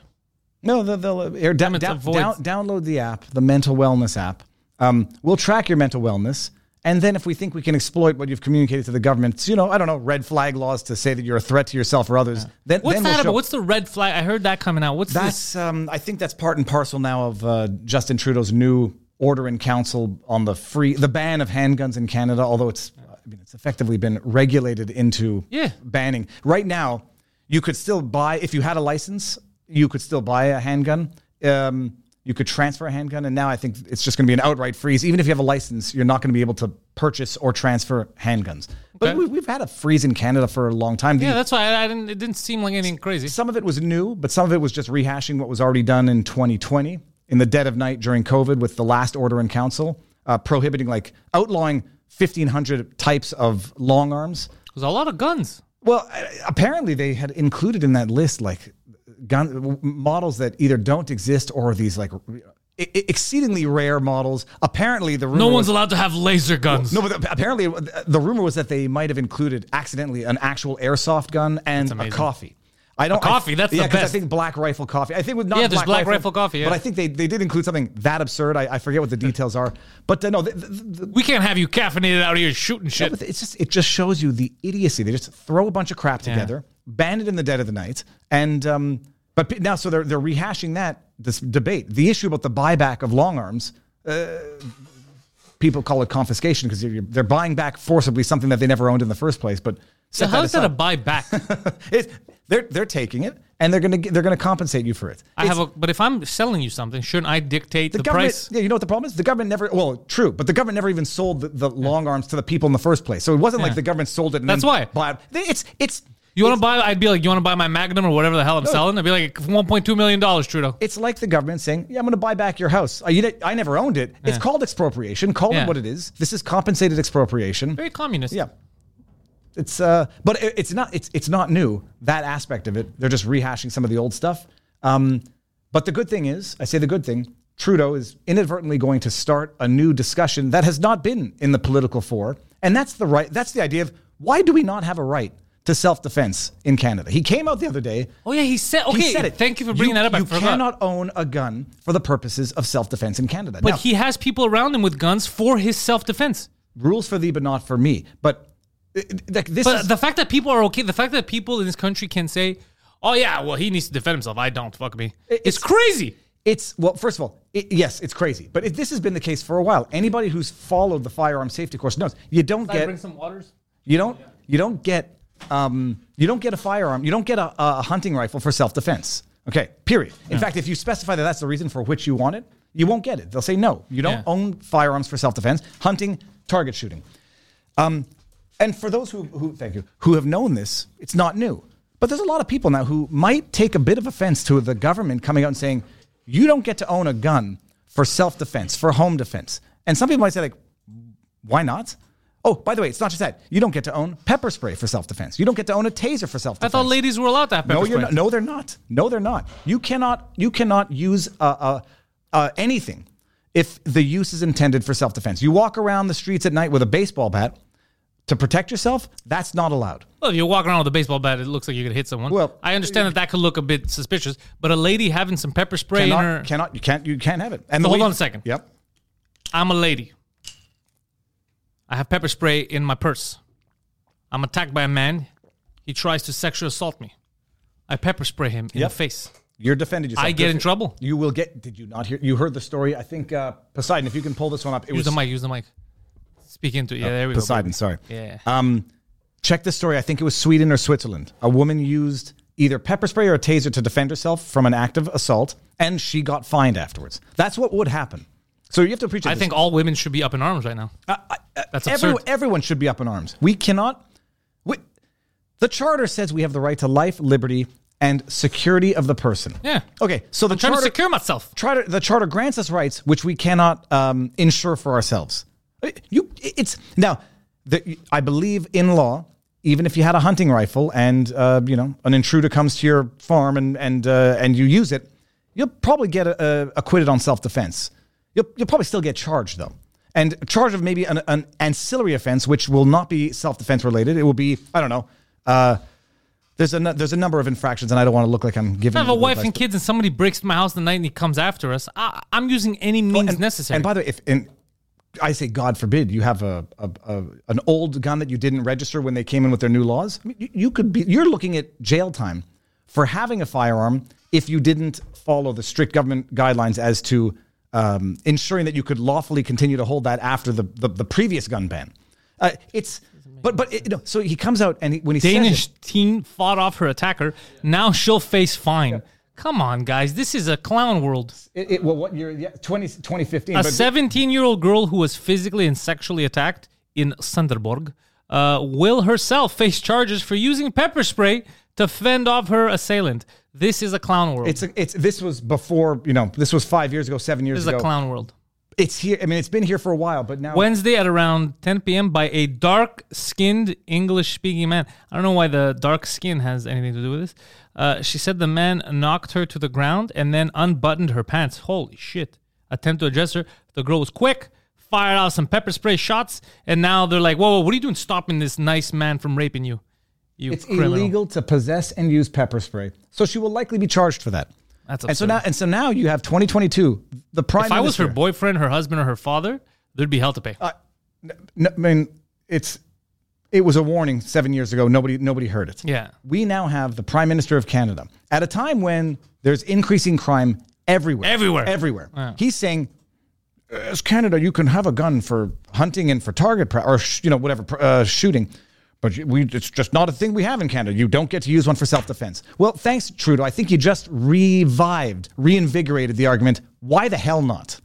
No, they'll, they'll uh, here, down, download the app, the mental wellness app. Um, we'll track your mental wellness. And then if we think we can exploit what you've communicated to the government, you know, I don't know, red flag laws to say that you're a threat to yourself or others, then, What's then that we'll about? What's the red flag? I heard that coming out. What's this? That's um, I think that's part and parcel now of uh, Justin Trudeau's new order in council on the free the ban of handguns in Canada. Although it's I mean it's effectively been regulated into Yeah. banning. Right now, you could still buy if you had a license, you could still buy a handgun. Um, you could transfer a handgun, and now I think it's just going to be an outright freeze. Even if you have a license, you're not going to be able to purchase or transfer handguns. But Okay. we, we've had a freeze in Canada for a long time. The- yeah, that's why I, I didn't. It didn't seem like anything crazy. some of it was new, but some of it was just rehashing what was already done in 2020 in the dead of night during COVID with the last order in council, uh, prohibiting like outlawing 1,500 types of long arms. There's a lot of guns. Well, uh, apparently they had included in that list like gun models that either don't exist or these like exceedingly rare models. Apparently, the rumor No was- one's allowed to have laser guns. no, but apparently the rumor was that they might have included accidentally an actual airsoft gun and a coffee. I don't A coffee, I, that's the yeah, 'cause best. I think Black Rifle coffee. I think with not Yeah, there's Black Rifle coffee, yeah. but I think they, they did include something that absurd. I, I forget what the details are, but uh, no, the, the, the, we can't have you caffeinated out here shooting shit. but it's just it just shows you the idiocy. They just throw a bunch of crap together, ban it in the dead of the night, and um, but now so they're they're rehashing that this debate. The issue about the buyback of long arms. Uh, people call it confiscation because they're buying back forcibly something that they never owned in the first place. But so how is that a buyback? <laughs> It's- they're they're taking it and they're gonna they're gonna compensate you for it. I have a, but if I'm selling you something, shouldn't I dictate the, government, price? Yeah, you know what the problem is? The government never. Well, true, but the government never even sold the, the long arms to the people in the first place. So it wasn't Yeah. like the government sold it. And That's why. Bought, it's it's You want to buy? I'd be like, you want to buy my Magnum or whatever the hell I'm selling? I'd be like, 1.2 million dollars, Trudeau. It's like the government saying, "Yeah, I'm going to buy back your house. Uh, you I never owned it. It's called expropriation. Call Yeah. it what it is. This is compensated expropriation. Very communist. Yeah, it's uh, but it, it's not it's it's not new that aspect of it. They're just rehashing some of the old stuff. Um, but the good thing is, I say the good thing. Trudeau is inadvertently going to start a new discussion that has not been in the political fore, and that's the right. That's the idea of why do we not have a right to self-defense in Canada? He came out the other day Oh yeah, he said. Okay, he said it. Thank you for bringing that up. I You forgot. cannot own a gun for the purposes of self-defense in Canada. but Now, he has people around him with guns for his self-defense. rules for thee, but not for me. But like this But is the fact that people are okay, the fact that people in this country can say, "Oh yeah, well he needs to defend himself," I don't. Fuck me. It's, it's- crazy. it's well. First of all, it, yes, it's crazy. But it, this has been the case for a while. Anybody who's followed the firearm safety course knows you don't get some waters. you don't you don't get um, you don't get a firearm. You don't get a, a hunting rifle for self-defense. Okay, period. In fact, if you specify that that's the reason for which you want it, you won't get it. They'll say no. You don't Yeah. own firearms for self-defense, hunting, target shooting. Um, and for those who, who, thank you, who have known this, it's not new. But there's a lot of people now who might take a bit of offense to the government coming out and saying, you don't get to own a gun for self-defense, for home defense. And some people might say, like, why not? Oh, by the way, it's not just that. You don't get to own pepper spray for self-defense. You don't get to own a taser for self-defense. I thought ladies were allowed to have pepper No, you're spray. not. No, they're not. No, they're not. You cannot. You cannot use uh, uh, uh, anything if the use is intended for self-defense. You walk around the streets at night with a baseball bat to protect yourself. That's not allowed. Well, if you're walking around with a baseball bat, it looks like you're gonna hit someone. Well, I understand that that could look a bit suspicious, but a lady having some pepper spray in Cannot, her. cannot. You can't. You can't have it. And So hold way- on a second. Yep. I'm a lady. I have pepper spray in my purse. I'm attacked by a man. He tries to sexually assault me. I pepper spray him in Yep. the face. You're defended yourself. I get in trouble. You will get. Did you not hear? You heard the story. I think uh, Poseidon. If you can pull this one up, it Use was the mic. Use the mic. Speak into yeah. There we Poseidon, go. sorry. Yeah. Um, check this story. I think it was Sweden or Switzerland. A woman used either pepper spray or a taser to defend herself from an active assault, and she got fined afterwards. That's what would happen. So you have to appreciate. I this. think all women should be up in arms right now. That's Every- absurd. everyone should be up in arms. We cannot. We, the charter says we have the right to life, liberty, and security of the person. Yeah. Okay. So the I'm trying to charter, secure myself. charter, the charter grants us rights which we cannot um, ensure for ourselves. You, it's now. The, I believe in law. Even if you had a hunting rifle and uh, you know an intruder comes to your farm and and uh, and you use it, you'll probably get uh, acquitted on self defense. You'll, you'll probably still get charged though, and charged of maybe an, an ancillary offense which will not be self defense related. It will be I don't know. Uh, there's a there's a number of infractions, and I don't want to look like I'm giving. If I have a wife advice, and kids and somebody breaks my house the night and he comes after us, I, I'm using any means and, necessary. And by the way, if and I say God forbid you have a, a, a an old gun that you didn't register when they came in with their new laws, I mean, you, you could be you're looking at jail time for having a firearm if you didn't follow the strict government guidelines as to um, ensuring that you could lawfully continue to hold that after the the, the previous gun ban. Uh, it's but but it, you know, so he comes out and he, when he Danish says it, teen fought off her attacker. Now she'll face fine. Come on, guys. This is a clown world. it, it- well what year yeah 20, 2015 A 17 year old girl who was physically and sexually attacked in Sønderborg uh, will herself face charges for using pepper spray to fend off her assailant. This is a clown world. it's a, it's this was before you know this was five years ago seven years ago. this is a clown world. it's here I mean it's been here for a while but now Wednesday at around 10 p.m. by a dark skinned English speaking man. I don't know why the dark skin has anything to do with this. Uh, she said the man knocked her to the ground and then unbuttoned her pants. Holy shit. Attempt to address her. The girl was quick, fired out some pepper spray shots, and now they're like, whoa, whoa what are you doing stopping this nice man from raping you? You It's criminal. illegal to possess and use pepper spray. So she will likely be charged for that. That's and so now and so now you have 2022. The prime If I was her boyfriend, her husband, or her father, there'd be hell to pay. I mean, it's it was a warning seven years ago. Nobody nobody heard it. Yeah. We now have the Prime Minister of Canada at a time when there's increasing crime everywhere. Everywhere. Everywhere. He's saying, as Canada, you can have a gun for hunting and for target pra- or sh- you know whatever pr- uh, shooting. But we, it's just not a thing we have in Canada. You don't get to use one for self defense. Well, thanks, Trudeau. I think you just revived, reinvigorated the argument. Why the hell not?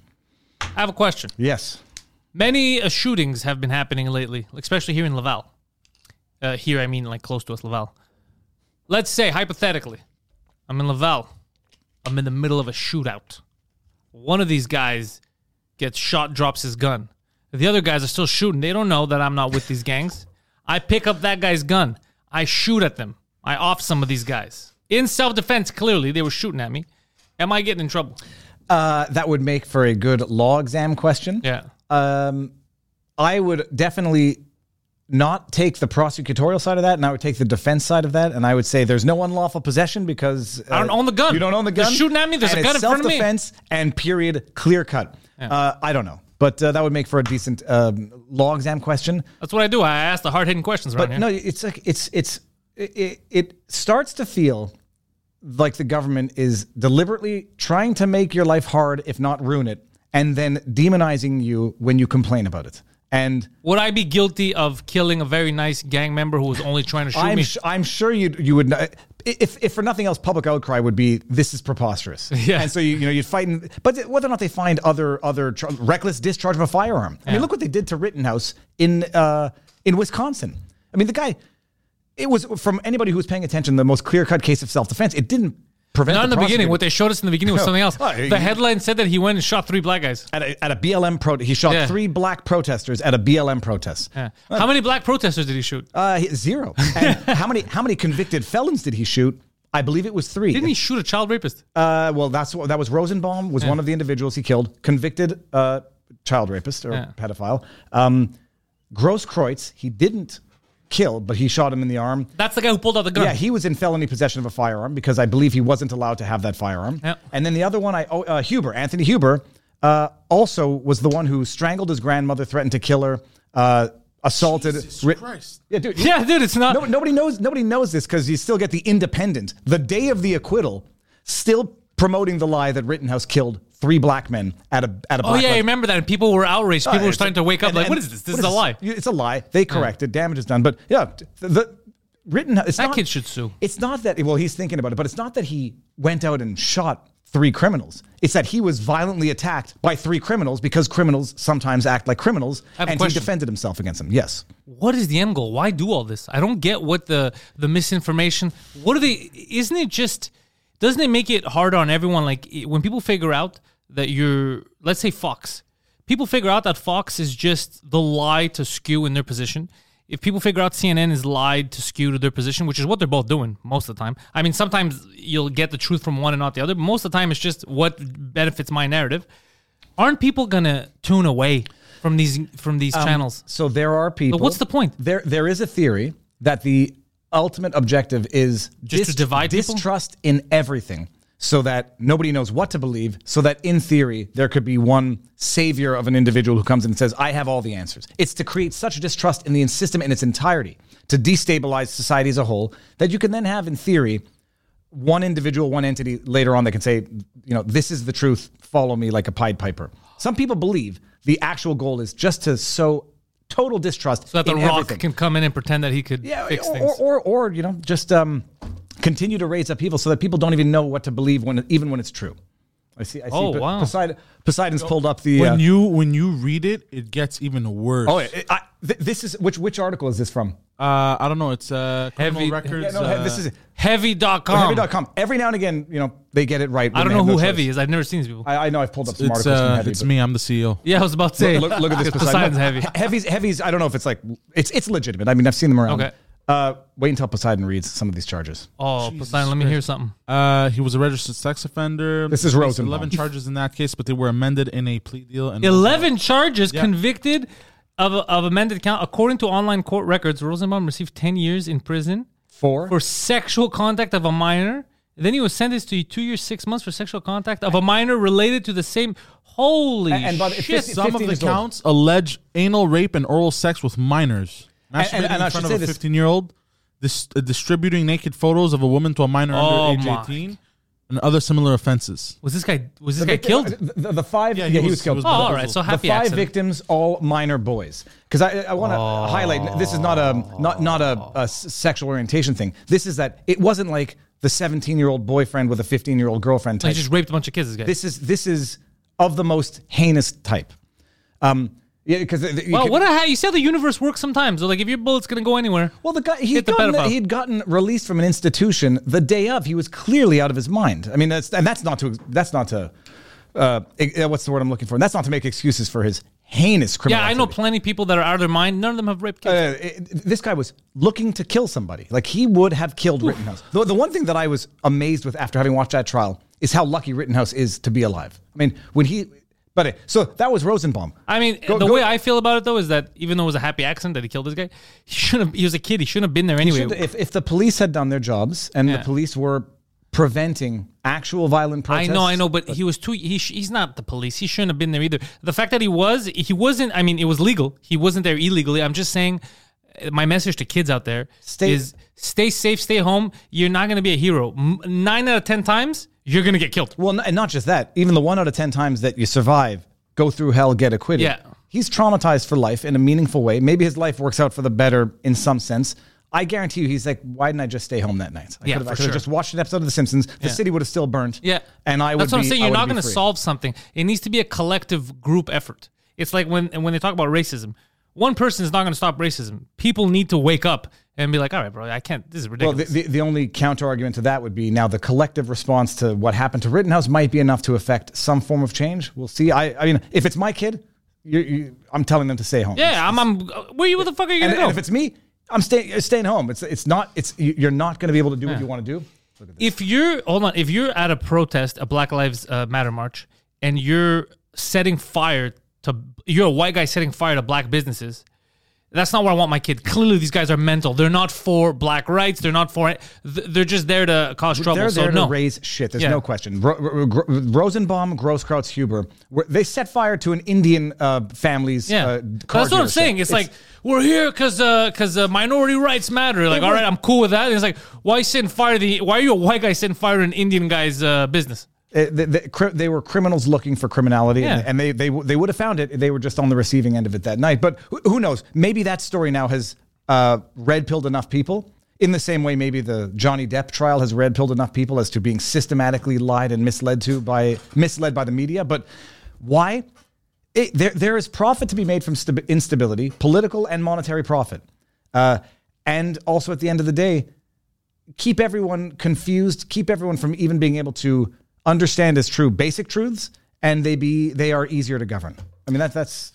I have a question. Yes. Many uh, shootings have been happening lately, especially here in Laval. Uh, here, I mean, like close to us, Laval. Let's say, hypothetically, I'm in Laval. I'm in the middle of a shootout. One of these guys gets shot, drops his gun. The other guys are still shooting. They don't know that I'm not with these gangs. I pick up that guy's gun. I shoot at them. I off some of these guys. In self defense, clearly, they were shooting at me. Am I getting in trouble? Uh, that would make for a good law exam question. Yeah. Um, I would definitely not take the prosecutorial side of that, and I would take the defense side of that, and I would say there's no unlawful possession because uh, I don't own the gun. You don't own the gun. They're shooting at me. There's and a gun in front of me. Self-defense and period, clear cut. Uh, I don't know, but uh, that would make for a decent um, law exam question. That's what I do. I ask the hard hitting questions But here. no, it's like it's it's it, it, it starts to feel like the government is deliberately trying to make your life hard, if not ruin it, and then demonizing you when you complain about it. And Would I be guilty of killing a very nice gang member who was only trying to shoot I'm me? sh- I'm sure you you would know, if if for nothing else, public outcry would be this is preposterous. <laughs> Yeah. and so you you know you'd fight, in, but whether or not they find other other tr- reckless discharge of a firearm. I mean, look what they did to Rittenhouse in uh in Wisconsin. I mean, the guy. It was from anybody who was paying attention the most clear cut case of self defense. It didn't prevent Not in the beginning. What they showed us in the beginning was <laughs> something else. The headline said that he went and shot three black guys. at a, at a BLM pro. He shot Yeah. three black protesters at a BLM protest. Yeah. How many black protesters did he shoot? Uh, he- zero. <laughs> And how many how many convicted felons did he shoot? I believe it was three. Didn't he shoot a child rapist? Uh, well, that's what that was. Rosenbaum was one of the individuals he killed, convicted uh, child rapist or Yeah. pedophile. Um, Grosskreutz, he didn't kill, but he shot him in the arm. That's the guy who pulled out the gun. Yeah, he was in felony possession of a firearm because I believe he wasn't allowed to have that firearm. Yeah. And then the other one, I oh, uh, Huber, Anthony Huber, uh, also was the one who strangled his grandmother, threatened to kill her, uh, assaulted. ri- Yeah, dude. yeah, dude, it's not. No, nobody knows. Nobody knows this because you still get the Independent, the day of the acquittal, still promoting the lie that Rittenhouse killed three black men at a at a. Oh Black yeah, I Lives- remember that. And people were outraged. People Uh, were starting to wake up and- like, and "What is this? This is a lie." It's a lie. They corrected. Damage is done. But yeah, the, the written. It's That not, kid should sue. It's not that. Well, he's thinking about it, but it's not that he went out and shot three criminals. It's that he was violently attacked by three criminals because criminals sometimes act like criminals, I a and he defended himself against them. Yes. What is the end goal? Why do all this? I don't get what the the misinformation. What are they? Isn't it just? Doesn't it make it harder on everyone? Like when people figure out that you're, let's say Fox, people figure out that Fox is just the lie to skew in their position. If people figure out CNN is lied to skew to their position, which is what they're both doing most of the time. I mean, sometimes you'll get the truth from one and not the other, but most of the time it's just what benefits my narrative. Aren't people gonna tune away from these from these um, channels? So there are people. But what's the point? There, there is a theory that the ultimate objective is Just to divide people? distrust in everything, so that nobody knows what to believe. So that in theory, there could be one savior of an individual who comes in and says, "I have all the answers." It's to create such distrust in the system in its entirety, to destabilize society as a whole, that you can then have, in theory, one individual, one entity later on that can say, you know, this is the truth, follow me like a Pied Piper. Some people believe the actual goal is just to sow total distrust So that the Rock everything. can come in and pretend that he could yeah, fix or, things. Or, or, or, you know, just um, continue to raise up people so that people don't even know what to believe when, even when it's true. I see. I see. Oh, But wow. Poseidon, Poseidon's pulled up the. When uh, you when you read it, it gets even worse. oh, I, I, th- this is which which article is this from? uh, I don't know. It's uh, Heavy- records. Yeah, no, uh, this is Heavy.com. heavy.com. Every now and again, you know, they get it right. I don't know who no Heavy choice. is. I've never seen these people. I, I know I've pulled up some It's articles uh, from Heavy. it's me. I'm the CEO. yeah, I was about to say. Look, look at this. <laughs> Poseidon's heavy. Heavy's, heavy's. I don't know if it's like it's it's legitimate. I mean, I've seen them around. Okay. Uh, wait until Poseidon reads some of these charges. Oh, Poseidon, let me hear something. Uh, he was a registered sex offender. This is Faced Rosenbaum. Eleven charges in that case, but they were amended in a plea deal. And 11 charges Yeah. convicted of, of amended count. According to online court records, Rosenbaum received 10 years in prison Four. for sexual contact of a minor. Then he was sentenced to two years, six months for sexual contact of a minor related to the same. Holy And- and by the- shit. 50 Some of the years old. counts allege anal rape and oral sex with minors. And- Masturbating and- and I in front of a 15 year old, dis- uh, distributing naked photos of a woman to a minor Oh under age 18, and other similar offenses. was this guy was this The guy victim- killed? The, the- the five. Yeah, he he, was, was- he killed. was Oh, all right. So happy the five accident. victims, all minor boys. Because I, I want to Oh. highlight this is not a not not a, a s- sexual orientation thing. This is that it wasn't like the 17 year old boyfriend with a 15 year old girlfriend He type. just raped a bunch of kids. This guy. this is this is of the most heinous type. Um, yeah, because well, what? How you said the universe works sometimes. So like, if your bullet's gonna go anywhere, Well, the guy he'd the gotten, he'd gotten released from an institution the day of. He was clearly out of his mind. I mean, that's and that's not to that's not to uh, what's the word I'm looking for? And that's not to make excuses for his heinous criminal. yeah, I know plenty of people that are out of their mind. None of them have raped kids. Uh, it- this guy was looking to kill somebody. Like he would have killed Rittenhouse. The, the one thing that I was amazed with after having watched that trial is how lucky Rittenhouse is to be alive. I mean, when he, but so that was Rosenbaum. I mean, Go- the go- way I feel about it though is that even though it was a happy accident that he killed this guy, he shouldn't. have He was a kid. He shouldn't have been there anyway. If, if the police had done their jobs and Yeah. the police were preventing actual violent protests. I know, I know, but, he was too. He sh- he's not the police. He shouldn't have been there either. The fact that he was, he wasn't. I mean, it was legal. He wasn't there illegally. I'm just saying. uh, My message to kids out there Stay- is stay safe, stay home. You're not going to be a hero. Nine out of ten times, you're going to get killed. Well, and not just that. Even the one out of ten times that you survive, go through hell, get acquitted. Yeah. he's traumatized for life in a meaningful way. Maybe his life works out for the better in some sense. I guarantee you, he's like, why didn't I just stay home that night? I Yeah, could have, I for could have sure. just watched an episode of The Simpsons. The Yeah. city would have still burned. Yeah, and I would. Have been. That's what I'm be- saying. You're not going to solve something. It needs to be a collective group effort. It's like when when they talk about racism. One person is not going to stop racism. People need to wake up and be like, "All right, bro, I can't. This is Well, ridiculous." the, the, the only counter argument to that would be now the collective response to what happened to Rittenhouse might be enough to affect some form of change. We'll see. I, I mean, if it's my kid, you, you, I'm telling them to stay home. yeah, I'm. I'm. Where you? What the fuck are you going to go? and if it's me, I'm staying staying home. It's it's not. It's you- you're not going to be able to do what you want to do. if you're hold on, if you're at a protest, a Black Lives uh, Matter march, and you're setting fire to, you're a white guy setting fire to black businesses. That's not where I want my kid. Clearly, these guys are mental. They're not for black rights. They're not for it. They're just there to cause trouble. They're so there no. to raise shit. There's Yeah. no question. Ro- Ro- Ro- Rosenbaum, Grosskreutz, Huber, they set fire to an Indian uh, family's Yeah, uh, car that's what I'm saying. It's, like we're here because because uh, minority rights matter. Like, all right, I'm cool with that. And it's like, why you setting fire? to The why are you a white guy setting fire to an Indian guy's uh, business? Uh, they, they, they were criminals looking for criminality, and, Yeah. and they they they would have found it. They were just on the receiving end of it that night. But who, who knows? Maybe that story now has uh, red pilled enough people. In the same way, maybe the Johnny Depp trial has red pilled enough people as to being systematically lied and misled to by misled by the media. But why? It, there, there is profit to be made from stabi- instability, political and monetary profit. Uh, and also, at the end of the day, keep everyone confused, keep everyone from even being able to understand as true basic truths, and they be they are easier to govern. I mean, that that's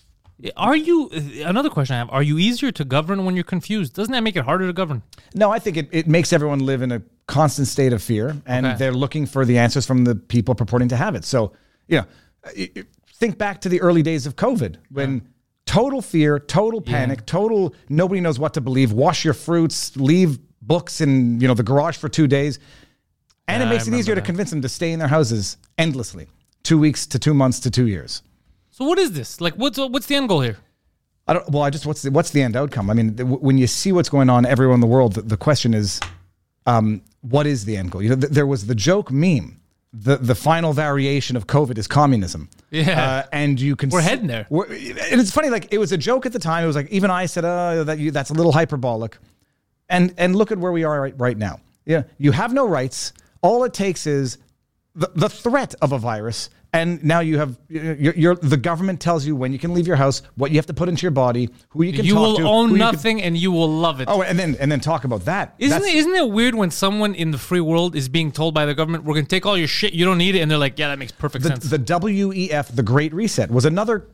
Are you another question I have? Are you easier to govern when you're confused? Doesn't that make it harder to govern? no. I think it, it makes everyone live in a constant state of fear, and Okay. they're looking for the answers from the people purporting to have it. So, you know, think back to the early days of COVID when. Total fear, total panic, total nobody knows what to believe. Wash your fruits, leave books in you know the garage for two days, and Yeah, it makes it remember easier to convince them to stay in their houses endlessly, two weeks to two months to two years. So what is this? Like, what's what's the end goal here? I don't. Well, I just what's the, what's the end outcome? I mean, th- when you see what's going on everywhere in the world, the, the question is, um, what is the end goal? You know, th- there was the joke meme. The the final variation of COVID is communism. Yeah. uh, and you can We're see- heading there. we're- and it's funny, like it was a joke at the time. It was like even I said, "Oh, that you that's a little hyperbolic," and and look at where we are right, right now. Yeah, you have no rights. All it takes is the, the threat of a virus, and now you have you're, you're the government tells you when you can leave your house, what you have to put into your body, who you can You talk will to, own you can- nothing, and you will love it. oh, and then and then talk about that. Isn't it, isn't it weird when someone in the free world is being told by the government, "We're going to take all your shit, you don't need it," and they're like, "Yeah, that makes perfect the, sense." the WEF, the Great Reset, was another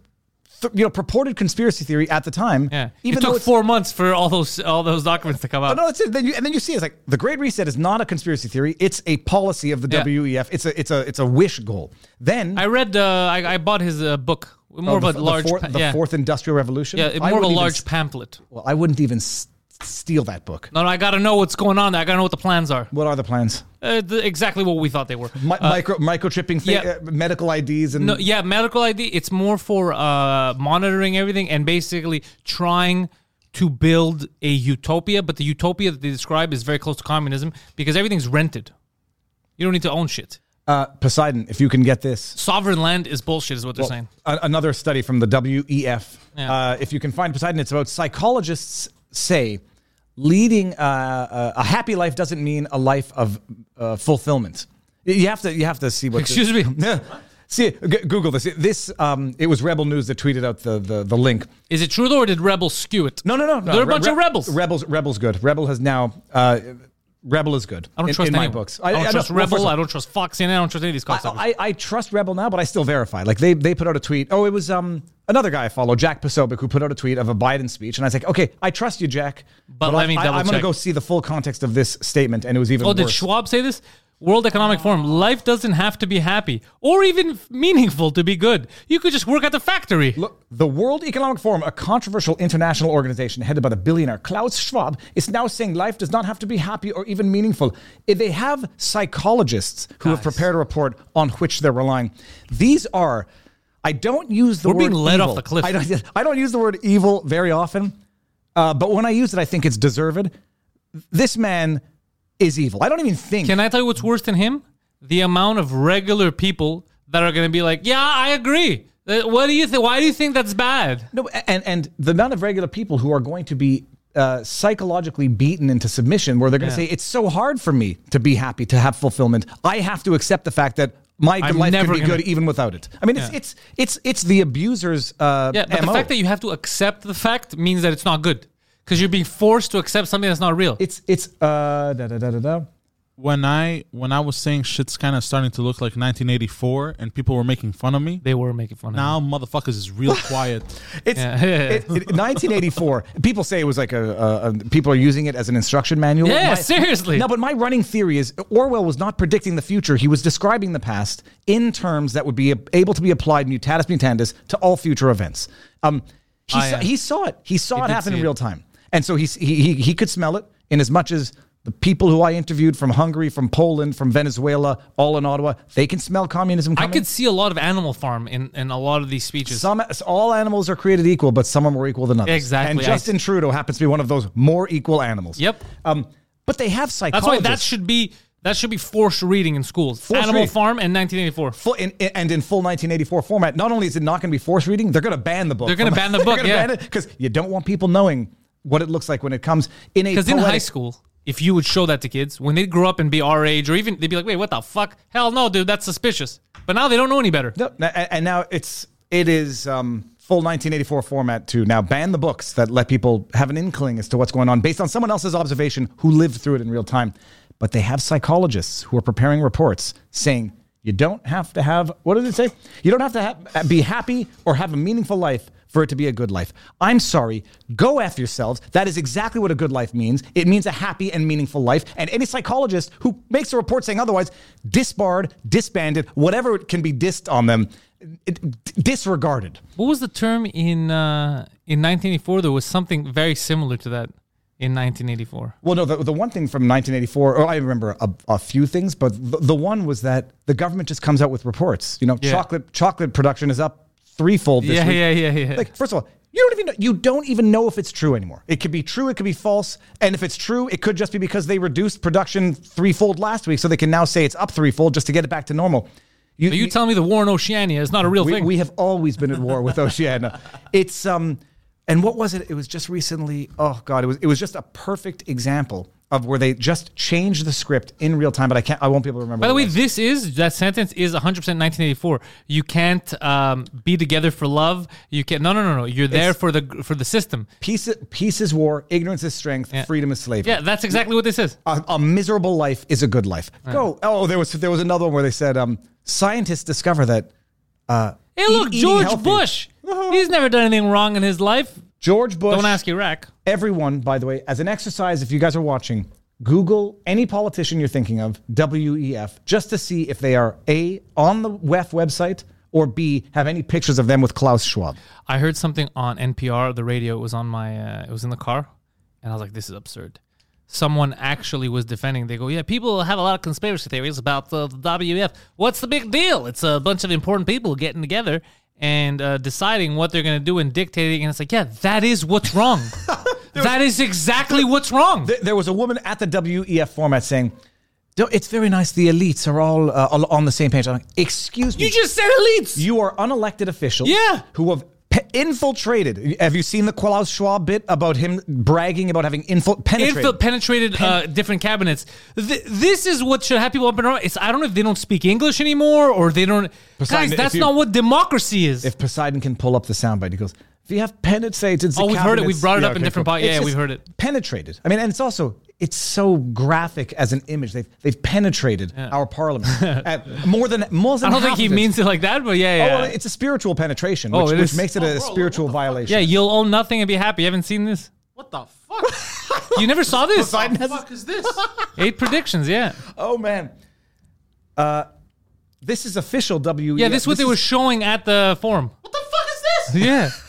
th- you know purported conspiracy theory at the time. yeah, even it took four months for all those all those documents to come out. no, that's it. Then you, and then you see it's like the Great Reset is not a conspiracy theory; it's a policy of the Yeah. WEF. It's a it's a it's a wish goal. Then I read, uh, I, I bought his uh, book, more oh, of a the, the large, fourth, pa- the fourth industrial revolution. yeah, more of a large s- pamphlet. well, I wouldn't even s- steal that book. No, no, I got to know what's going on. There. I got to know what the plans are. What are the plans? Uh, the, exactly what we thought they were. Mi- micro microchipping, fa- yeah. uh, medical IDs, and No, yeah, medical ID. It's more for uh, monitoring everything and basically trying to build a utopia. But the utopia that they describe is very close to communism because everything's rented. You don't need to own shit. uh, Poseidon. If you can get this, Sovereign land is bullshit, is what they're saying. A- another study from the WEF. Yeah. Uh, if you can find Poseidon, it's about psychologists say leading uh, a, a happy life doesn't mean a life of uh, fulfillment. You have to you have to see what. the- Excuse me? See, g- Google this. This um, it was Rebel News that tweeted out the the, the link. Is it true though, or did rebels skew it? No, no, no, no. They're a Re- bunch of rebels. Rebels, Rebels, good. Rebel has now. Uh, Rebel is good. I don't in, trust in my books. I don't know- trust well, Rebel. all, I don't trust Fox And I don't trust any of these cocksuckers. I, I trust Rebel now, but I still verify. Like they they put out a tweet. Oh, it was um another guy I follow, Jack Posobiec, who put out a tweet of a Biden speech, and I was like, okay, I trust you, Jack, But let I, me I, double I'm going to go see the full context of this statement, and it was even oh, did. Schwab say this? World Economic Forum. Life doesn't have to be happy or even meaningful to be good. You could just work at the factory. Look, the World Economic Forum, a controversial international organization headed by the billionaire Klaus Schwab, is now saying life does not have to be happy or even meaningful. Eh, They have psychologists who have prepared a report on which they're relying. These are, I don't use the We're word being led off evil. the cliff. I don't, <laughs> I don't use the word evil very often, uh, but when I use it, I think it's deserved. This man is evil. I don't even think. Can I tell you what's worse than him? The amount of regular people that are going to be like, "Yeah, I agree." Uh, What do you think? Why do you think that's bad? No, and and the amount of regular people who are going to be uh, psychologically beaten into submission, where they're going to say, "It's so hard for me to be happy, to have fulfillment. I have to accept the fact that my I'm life never can be gonna- good even without it." I mean, it's Yeah. it's it's it's the abuser's uh, Yeah, but MO. the fact that you have to accept the fact means that it's not good because you're being forced to accept something that's not real. it's it's uh da da da da da. When I when I was saying shit's kind of starting to look like 1984 and people were making fun of me, they were making fun of me. now motherfuckers is real <laughs> quiet. It's Yeah. it, <laughs> it, 1984. People say it was like a, a, a people are using it as an instruction manual. Yeah, seriously. No, but my running theory is Orwell was not predicting the future. He was describing the past in terms that would be able to be applied mutatis mutandis to all future events. Um, he, I, saw, uh, he saw it. He saw it did happen see in it. real time, and so he, he he could smell it in as much as. The people who I interviewed from Hungary, from Poland, from Venezuela, all in Ottawa, they can smell communism I could see a lot of Animal Farm in, in a lot of these speeches. Some all animals are created equal, but some are more equal than others. Exactly. And I- Justin Trudeau happens to be one of those more equal animals. Yep. Um, but they have that's why that should be That should be forced reading in schools. Forced Animal reading. Farm and 1984. Full in, in- and in full 1984 format. Not only is it not going to be forced reading, they're going to ban the book. They're gonna ban the <laughs> book, yeah. because you don't want people knowing what it looks like when it comes in a. Because in high school, if you would show that to kids, when they grow up and be our age, or even they'd be like, wait, what the fuck? Hell no, dude, that's suspicious. But now they don't know any better. No, and and now it's it is um, full 1984 format to now ban the books that let people have an inkling as to what's going on based on someone else's observation who lived through it in real time. But they have psychologists who are preparing reports saying you don't have to have what did it say? You don't have to be happy or have a meaningful life for it to be a good life. I'm sorry. Go after yourselves. That is exactly what a good life means. It means a happy and meaningful life. And any psychologist who makes a report saying otherwise, disbarred, disbanded, whatever can be dissed on them, disregarded. What was the term in uh, in 1984? There was something very similar to that in 1984. Well, no, the, the one thing from 1984, or I remember a, a few things, but the, the one was that the government just comes out with reports. You know, Yeah. chocolate chocolate production is up threefold this Yeah, week. yeah, yeah, yeah. Like, first of all, you don't even know, you don't even know if it's true anymore. It could be true, it could be false, and if it's true, it could just be because they reduced production threefold last week, so they can now say it's up threefold just to get it back to normal. You, But you tell me the war in Oceania is not a real we, thing. we have always been at war with <laughs> Oceania. It's um, and what was it? It was just recently. Oh God, it was it was just a perfect example of where they just changed the script in real time. But I can't. I won't be able to remember. By the way, this is that sentence is 100% 1984. You can't um, be together for love. You can't. no no no no. You're there It's- for the for the system. peace peace is war, ignorance is strength, Yeah. freedom is slavery. Yeah, that's exactly what this is. a, a miserable life is a good life. Go. Oh, there was there was another one where they said um, scientists discover that. Uh, Hey, eat- look, eating George healthy- Bush. <laughs> He's never done anything wrong in his life. George Bush. Don't ask Iraq. everyone, by the way, as an exercise, if you guys are watching, Google any politician you're thinking of, WEF, just to see if they are A, on the WEF website, or B, have any pictures of them with Klaus Schwab. I heard something on NPR, the radio. It was on my, uh, it was in the car, and I was like, "This is absurd." Someone actually was defending. They go, "Yeah, people have a lot of conspiracy theories about the, the WEF. What's the big deal? It's a bunch of important people getting together and uh, deciding what they're going to do and dictating." And it's like, "Yeah, that is what's wrong. <laughs> that is exactly what's wrong." Th- There was a woman at the WEF format saying, it's very nice the elites are all uh, on the same page. I'm like, Excuse me. you just said elites. You are unelected officials Yeah. who have infiltrated. Have you seen the Klaus Schwab bit about him bragging about having infil- penetrated? Infil- penetrated uh, different cabinets. Th- this is what should have people up and around. It's I don't know if they don't speak English anymore or they don't. Poseidon, guys, that's you- not what democracy is. if Poseidon can pull up the soundbite, he goes, "If you have penetrated, the Oh, we've heard it. We've brought it up in different cool. po- yeah, we've heard it. Penetrated. I mean, and it's also it's so graphic as an image. They've they've penetrated our parliament <laughs> At more than more than. I don't think he means it like that, but yeah, Oh, yeah. well, it's a spiritual penetration, Oh, which, it which is. makes it a spiritual violation. yeah, you'll own nothing and be happy. You haven't seen this? What the fuck? <laughs> You never saw this? what the fuck is this? Eight predictions, yeah. Oh man. Uh, this is official WEF. Yeah, this is what they were showing at the forum. What the fuck is this? Yeah. <laughs>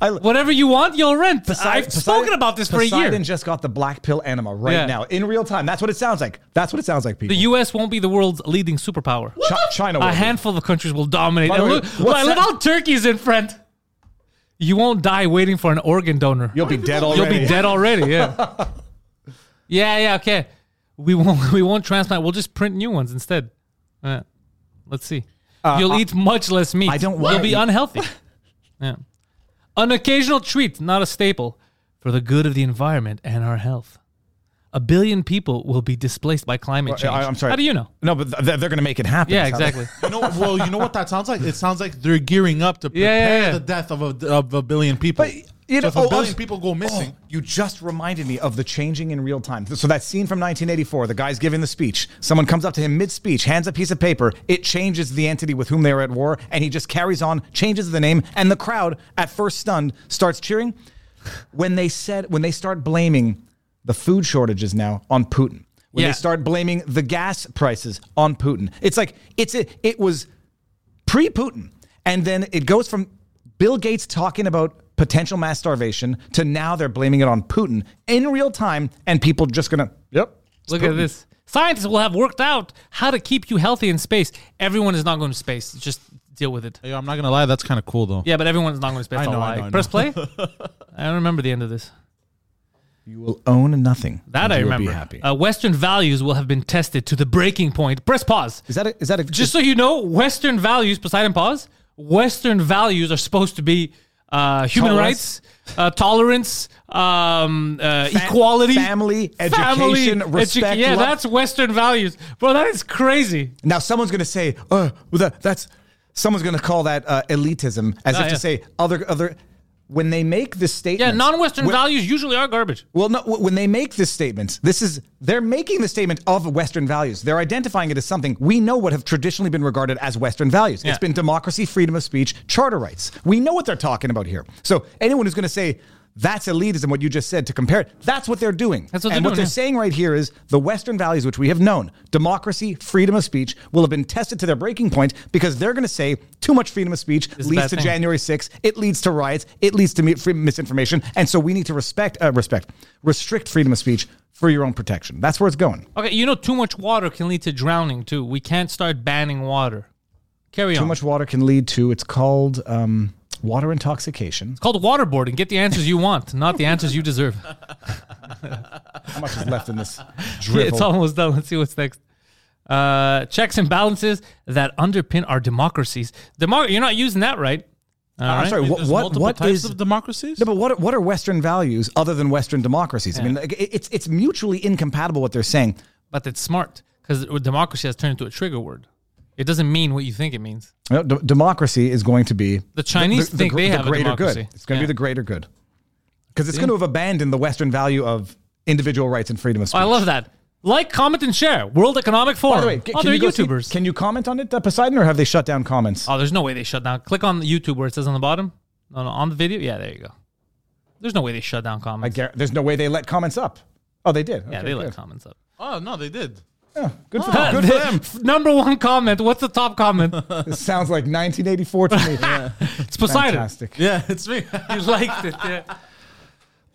I, Whatever you want, you'll rent. I've Poseidon- spoken about this for a year. Poseidon just got the black pill enema right Yeah. now in real time. That's what it sounds like. That's what it sounds like, people. The U.S. won't be the world's leading superpower. Chi- China. will A be. handful of countries will dominate. By And way, look, look, look how Turkey's in front. You won't die waiting for an organ donor. You'll be dead already. You'll be dead already. Yeah. <laughs> yeah, yeah. Okay. We won't. <laughs> We won't transplant. We'll just print new ones instead. Yeah. Let's see. You'll eat much less meat. Uh, I don't You'll be eat- unhealthy. <laughs> yeah. An occasional treat, not a staple, for the good of the environment and our health. A billion people will be displaced by climate change. I- I'm sorry. How do you know? No, but th- they're going to make it happen. Yeah, It sounds like. exactly. You know, well, you know what that sounds like? It sounds like they're gearing up to <laughs> Yeah, prepare yeah, yeah. the death of a, of a billion people. But you know, so if oh, a billion oh, people go missing, oh, you just reminded me of the changing in real time. So that scene from 1984, the guy's giving the speech. Someone comes up to him mid-speech, hands a piece of paper. It changes the entity with whom they are at war, and he just carries on, changes the name, and the crowd, at first stunned, starts cheering. When they said, when they start blaming the food shortages now on Putin, when Yeah. they start blaming the gas prices on Putin, it's like it's a, it was pre-Putin, and then it goes from Bill Gates talking about potential mass starvation to now they're blaming it on Putin in real time, and people just gonna yep. Look Putin. at this. Scientists will have worked out how to keep you healthy in space. Everyone is not going to space. Just deal with it. Hey, I'm not gonna lie, that's kind of cool though. Yeah, but everyone's not going to space. I I'll know, I know, Press play. <laughs> I don't remember the end of this. You will own nothing. That I you will remember. Be happy. Uh, Western values will have been tested to the breaking point. Press pause. is that a, is that a, Just so you know, Western values, Poseidon pause, Western values are supposed to be uh, human Tolerance. rights, uh, tolerance, um, uh, Fa- equality, family, education, respect, yeah, love. that's Western values. Bro, that is crazy. Now, someone's going to say, "Oh, well, that, that's." Someone's going to call that uh, elitism, as Ah, if yeah. to say other other. When they make this statement, Yeah, non-Western when- values usually are garbage. Well, no. When they make this statement, this is they're making the statement of Western values. They're identifying it as something we know what have traditionally been regarded as Western values. Yeah. It's been democracy, freedom of speech, charter rights. We know what they're talking about here. So anyone who's going to say that's elitism, what you just said, to compare it, that's what they're doing. That's what and they're what doing, they're yeah. saying right here is the Western values, which we have known, democracy, freedom of speech, will have been tested to their breaking point because they're going to say too much freedom of speech leads to thing. January 6th. It leads to riots. It leads to misinformation. And so we need to respect, uh, respect, restrict freedom of speech for your own protection. That's where it's going. Okay, you know, too much water can lead to drowning too. We can't start banning water. Carry Too on. Too much water can lead to, it's called um, water intoxication. It's called waterboarding. Get the answers you want, not the answers you deserve. <laughs> How much is left in this <laughs> Yeah, it's almost done. Let's see what's next. Uh, checks and balances that underpin our democracies. Demo- you're not using that right. All I'm right. sorry, what, There's what, what types is... of democracies? No, but what, what are Western values other than Western democracies? I mean, like, it's, it's mutually incompatible what they're saying. But it's smart because democracy has turned into a trigger word. It doesn't mean what you think it means. No, d- democracy is going to be The Chinese think gr- they have a greater democracy. good. It's going to Yeah. be the greater good because it's going to have abandoned the Western value of individual rights and freedom of speech. I love that. Like, comment, and share. World Economic Forum. By the way, c- oh, can they're you go see- YouTubers. can you comment on it, uh, Poseidon, or have they shut down comments? oh, there's no way they shut down. Click on the YouTube where it says on the bottom. No, no, on the video. Yeah, there you go. There's no way they shut down I comments. gar- there's no way they let comments up. Oh, they did. yeah, Okay, they let good. comments up. Oh, no, they did. Yeah, good for them. Good for them. <laughs> Number one comment. What's the top comment? <laughs> This sounds like 1984 to me. <laughs> It's Poseidon. Fantastic. Yeah, it's me. You liked it. Yeah.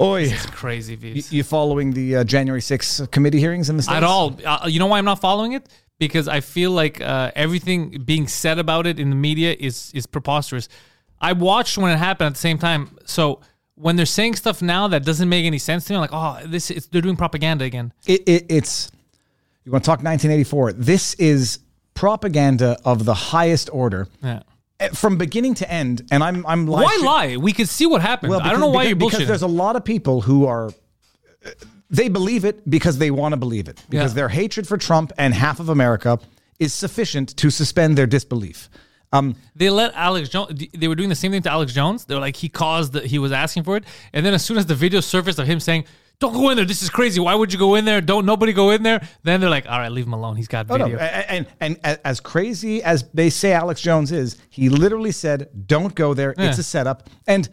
Oi, Crazy, you, V's. you following the uh, January 6th committee hearings in the states? At all. Uh, you know why I'm not following it? Because I feel like uh, everything being said about it in the media is is preposterous. I watched when it happened at the same time. So when they're saying stuff now that doesn't make any sense to me, I'm like, oh, this is, they're doing propaganda again. It, it, it's you want to talk 1984. This is propaganda of the highest order, Yeah. eh, from beginning to end. And I'm I'm Why lie? We could see what happened. I don't know why because, you're because there's a lot of people who are they believe it because they want to believe it because Yeah. their hatred for Trump and half of America is sufficient to suspend their disbelief. Um, they let Alex Jones. They were doing the same thing to Alex Jones. They were like, he caused. The, he was asking for it, and then as soon as the video surfaced of him saying, "Don't go in there. This is crazy. Why would you go in there? Don't nobody go in there." Then they're like, "All right, leave him alone. He's got Oh, no, video." a- and, and and as crazy as they say Alex Jones is, he literally said, "Don't go there. It's a setup." And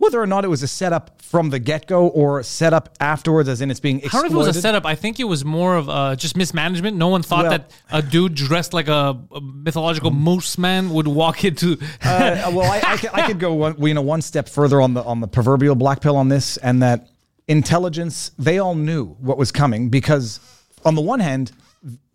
whether or not it was a setup from the get go or set up afterwards, as in it's being I don't know if it was a setup. I think it was more of uh, just mismanagement. No one thought Well- that a dude dressed like a, a mythological moose man would walk into. uh, well, I, I, could, I could go one, you know one step further on the on the proverbial black pill on this, and that intelligence they all knew what was coming because on the one hand,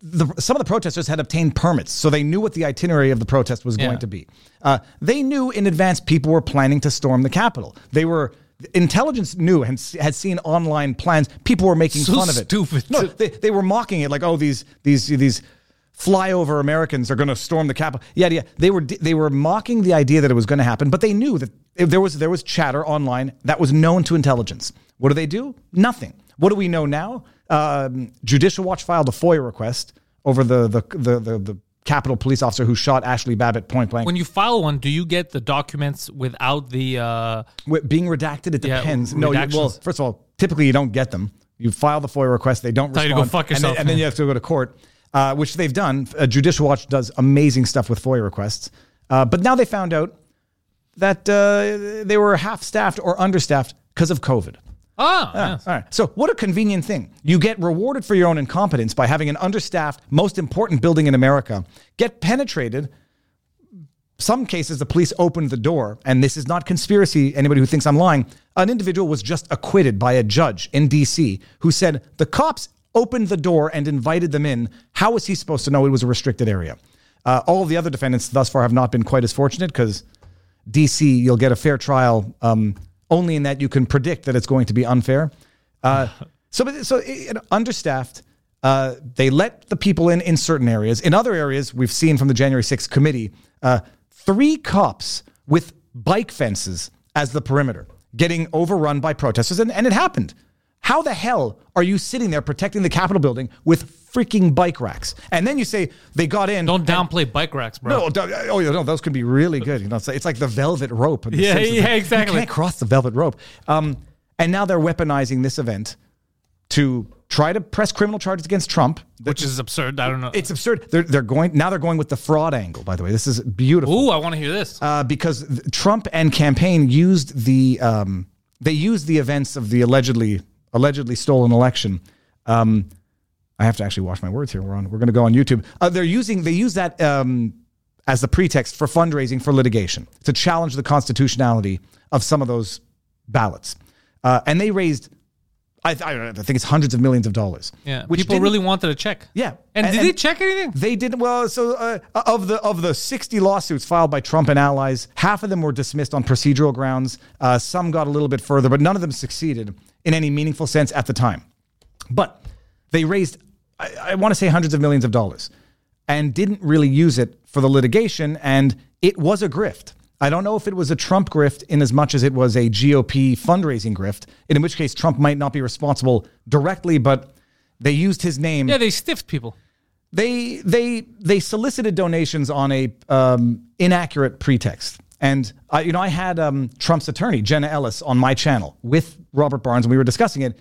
the, some of the protesters had obtained permits, so they knew what the itinerary of the protest was Yeah. going to be. Uh, they knew in advance people were planning to storm the Capitol. They were. Intelligence knew and had seen online plans. People were making So fun of it. stupid. No, they, they were mocking it like, oh, these these these flyover Americans are going to storm the Capitol. Yeah, yeah. They were they were mocking the idea that it was going to happen, but they knew that if there was there was chatter online that was known to intelligence. What do they do? Nothing. What do we know now? Um, Judicial Watch filed a FOIA request over the the the the, the Capitol police officer who shot Ashley Babbitt point blank. when you file one, do you get the documents without the? Uh, being redacted, it Yeah, depends. no, you, well, first of all, typically you don't get them. You file the FOIA request, they don't Tell you respond, to go fuck and then- yourself, and then, you have to go to court, uh, which they've done. Uh, Judicial Watch does amazing stuff with FOIA requests, uh, but now they found out that uh, they were half staffed or understaffed because of COVID. ah, yes. All right. So, what a convenient thing. You get rewarded for your own incompetence by having an understaffed, most important building in America get penetrated. Some cases, the police opened the door, and this is not conspiracy. Anybody who thinks I'm lying, an individual was just acquitted by a judge in DC who said the cops opened the door and invited them in. How was he supposed to know it was a restricted area? Uh, all of the other defendants thus far have not been quite as fortunate because DC, you'll get a fair trial um, only in that you can predict that it's going to be unfair. Uh, so, so eh, understaffed. Uh, they let the people in in certain areas. In other areas, we've seen from the January 6th committee, uh, three cops with bike fences as the perimeter, getting overrun by protesters, and, and it happened. How the hell are you sitting there protecting the Capitol building with freaking bike racks? And then you say they got in. Don't downplay bike racks, bro. No, oh yeah, no, those could be really good. You know, it's, like the velvet rope. The Yeah, yeah, exactly. You can't cross the velvet rope. Um, and now they're weaponizing this event to try to press criminal charges against Trump. which is absurd. I don't know. It's absurd. They're they're going now. They're going with the fraud angle. By the way, this is beautiful Ooh, I want to hear this. uh, because Trump and campaign used the um, they used the events of the allegedly allegedly stole an election. Um, I have to actually watch my words here. We're on. We're going to go on YouTube. Uh, they're using they use that um, as the pretext for fundraising for litigation to challenge the constitutionality of some of those ballots, uh, and they raised. I, I, don't know, I think it's hundreds of millions of dollars. yeah, which people really wanted a check. Yeah, and, and- did and- they check anything? they didn't. Well, so uh, of the of the sixty lawsuits filed by Trump and allies, half of them were dismissed on procedural grounds. Uh, some got a little bit further, but none of them succeeded in any meaningful sense at the time. But they raised, I, I want to say, hundreds of millions of dollars, and didn't really use it for the litigation. And it was a grift. I don't know if it was a Trump grift in as much as it was a GOP fundraising grift. In which case, Trump might not be responsible directly, but they used his name Yeah, they stiffed people. they they they solicited donations on a um, inaccurate pretext. And I, you know, I had um, Trump's attorney Jenna Ellis on my channel with Robert Barnes, and we were discussing it.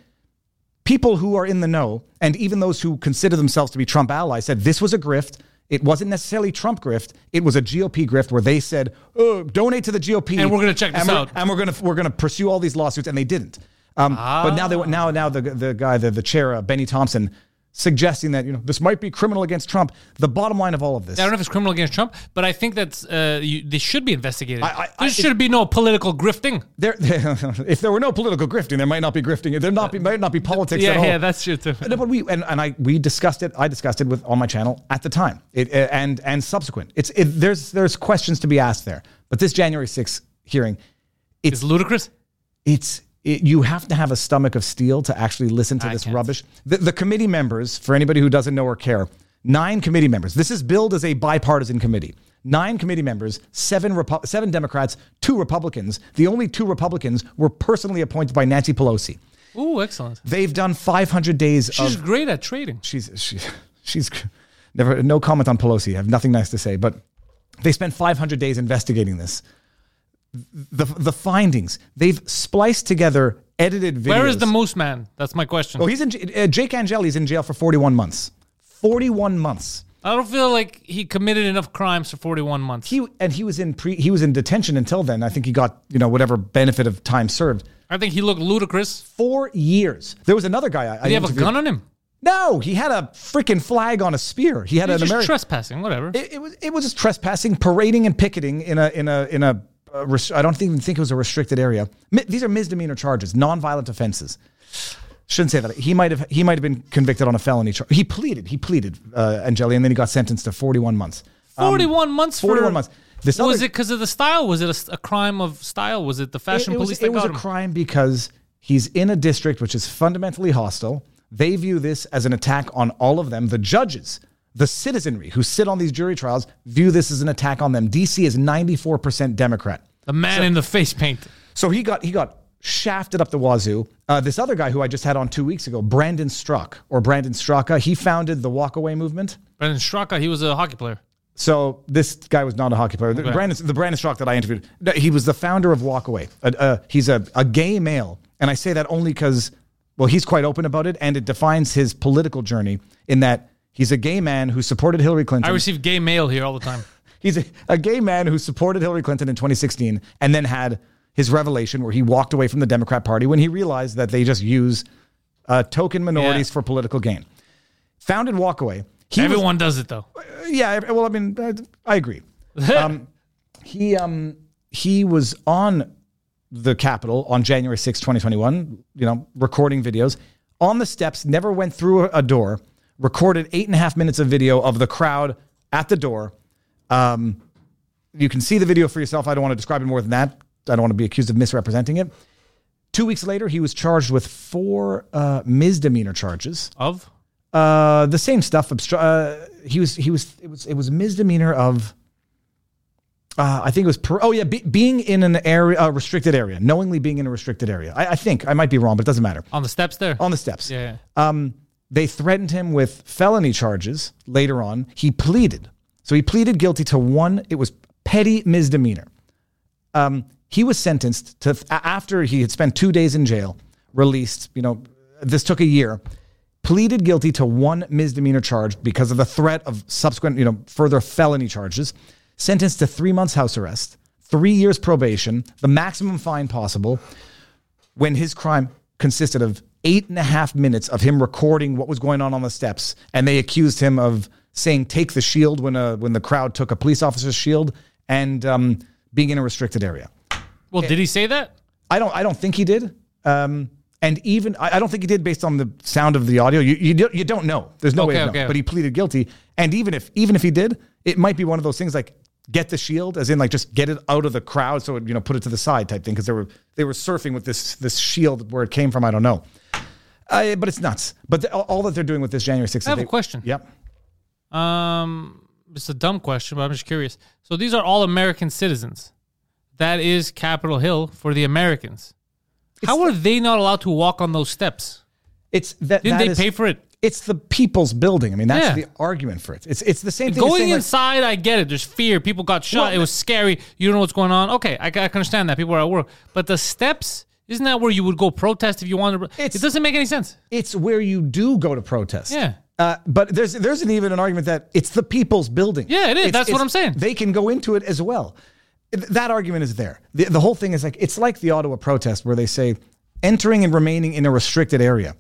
People who are in the know, and even those who consider themselves to be Trump allies, said this was a grift. It wasn't necessarily Trump grift. It was a GOP grift where they said, oh, "Donate to the GOP," And we're gonna check this and out. and we're gonna we're gonna pursue all these lawsuits, and they didn't. Um, But now they now now the the guy the the chair uh, Bennie Thompson suggesting that you know this might be criminal against Trump. The bottom line of all of this, I don't know if it's criminal against Trump, but I think that's uh, you, they should be investigated. I- I- there should be no political grifting. there, <laughs> if there were no political grifting, there might not be grifting. There not be might not be politics Yeah, at all. yeah, that's true too. No, but we and, and I we discussed it. I discussed it with on my channel at the time. It uh, and and subsequent. It's it, there's there's questions to be asked there. But this January 6th hearing, It's ludicrous. it's it, you have to have a stomach of steel to actually listen to I this can't. rubbish. The, the committee members, for anybody who doesn't know or care, nine committee members. This is billed as a bipartisan committee. Nine committee members, seven Repu- seven Democrats, two Republicans. The only two Republicans were personally appointed by Nancy Pelosi. Ooh, excellent. They've done 500 days She's of great at trading. she's she, she's never no comment on Pelosi. I have nothing nice to say, but they spent 500 days investigating this. The the findings they've spliced together edited videos. Where is the Moose Man? That's my question. Oh, he's in. Uh, Jake Angeli's in jail for 41 months. 41 months. I don't feel like he committed enough crimes for 41 months. He and he was in pre. He was in detention until then. I think he got you know whatever benefit of time served. I think he looked ludicrous. Four years. There was another guy. I, Did he have a gun on him? No, he had a freaking flag on a spear. He had He's an American. trespassing, whatever. It, it was it was just trespassing, parading, and picketing in a in a in a. I don't even think it was a restricted area. These are misdemeanor charges, nonviolent offenses. Shouldn't say that. He might have he might have been convicted on a felony charge. He pleaded. He pleaded, uh, Angeli, and then he got sentenced to 41 months. 41 months for 41 months. This was other- it because of the style? Was it a crime of style? Was it the fashion it, it was, police it that was a him? crime because he's in a district which is fundamentally hostile. They view this as an attack on all of them. The judges, the citizenry who sit on these jury trials, view this as an attack on them. DC is 94% Democrat. The man in the face paint. So he got he got shafted up the wazoo. Uh, this other guy who I just had on two weeks ago, Brandon Struck or Brandon Straka, he founded the Walkaway movement. Brendan Straka, he was a hockey player. So this guy was not a hockey player. The Brandon, the Brandon Strock that I interviewed, he was the founder of Walkaway. Uh, uh, he's a, a gay male, and I say that only because, well, he's quite open about it, and it defines his political journey in that he's a gay man who supported Hillary Clinton. I receive gay mail here all the time. <laughs> He's a, a gay man who supported Hillary Clinton in 2016 and then had his revelation where he walked away from the Democrat Party when he realized that they just use uh, token minorities Yeah. for political gain. Founded Walkaway. He was- Everyone does it though. yeah, well, I mean, I, I agree. <laughs> Um, he um he was on the Capitol on January 6, 2021, you know, recording videos on the steps, never went through a, a door, recorded eight and a half minutes of video of the crowd at the door. Um, you can see the video for yourself. I don't want to describe it more than that. I don't want to be accused of misrepresenting it. Two weeks later, he was charged with four uh, misdemeanor charges. Of Uh, the same stuff. Obstru- uh, he was he was it was it was a misdemeanor of. Uh, I think it was per- oh yeah be, being in an area a restricted area knowingly being in a restricted area I, I think I might be wrong but it doesn't matter on the steps there. on the steps Yeah. um, they threatened him with felony charges later on. He pleaded. So he pleaded guilty to one, it was petty misdemeanor. Um, he was sentenced to, after he had spent two days in jail, released, you know, this took a year, pleaded guilty to one misdemeanor charge because of the threat of subsequent, you know, further felony charges, sentenced to three months house arrest, three years probation, the maximum fine possible, when his crime consisted of eight and a half minutes of him recording what was going on on the steps, and they accused him of saying "take the shield" when a when the crowd took a police officer's shield, and um, being in a restricted area. Well, did he say that? I don't I don't think he did. Um, and even I, I don't think he did based on the sound of the audio. You you, don't- you don't know. There's no way Okay, of knowing. okay. But he pleaded guilty. And even if even if he did, it might be one of those things like get the shield, as in like just get it out of the crowd, so it, you know put it to the side type thing because they were they were surfing with this this shield where it came from. I don't know. Uh, but it's nuts. But the, all- that they're doing with this January 6th. I have they- a question. Yep. Um, it's a dumb question, but I'm just curious. So these are all American citizens. That is Capitol Hill for the Americans. How are they not allowed to walk on those steps? It's that. Didn't that they is- pay for it? It's the people's building. I mean, that's Yeah. the argument for it. It's it's the same thing. Going saying, like, inside, I get it. There's fear. People got shot. Well, it was scary. You don't know what's going on. Okay, I, I can understand that. People are at work. But the steps, isn't that where you would go protest if you wanted to? It's- it doesn't make any sense. it's where you do go to protest. Yeah. Uh, but there's there's an even an argument that it's the people's building. Yeah, it is. It's- That's what I'm saying. They can go into it as well. That argument is there. The, the whole thing is like it's like the Ottawa protest where they say entering and remaining in a restricted area.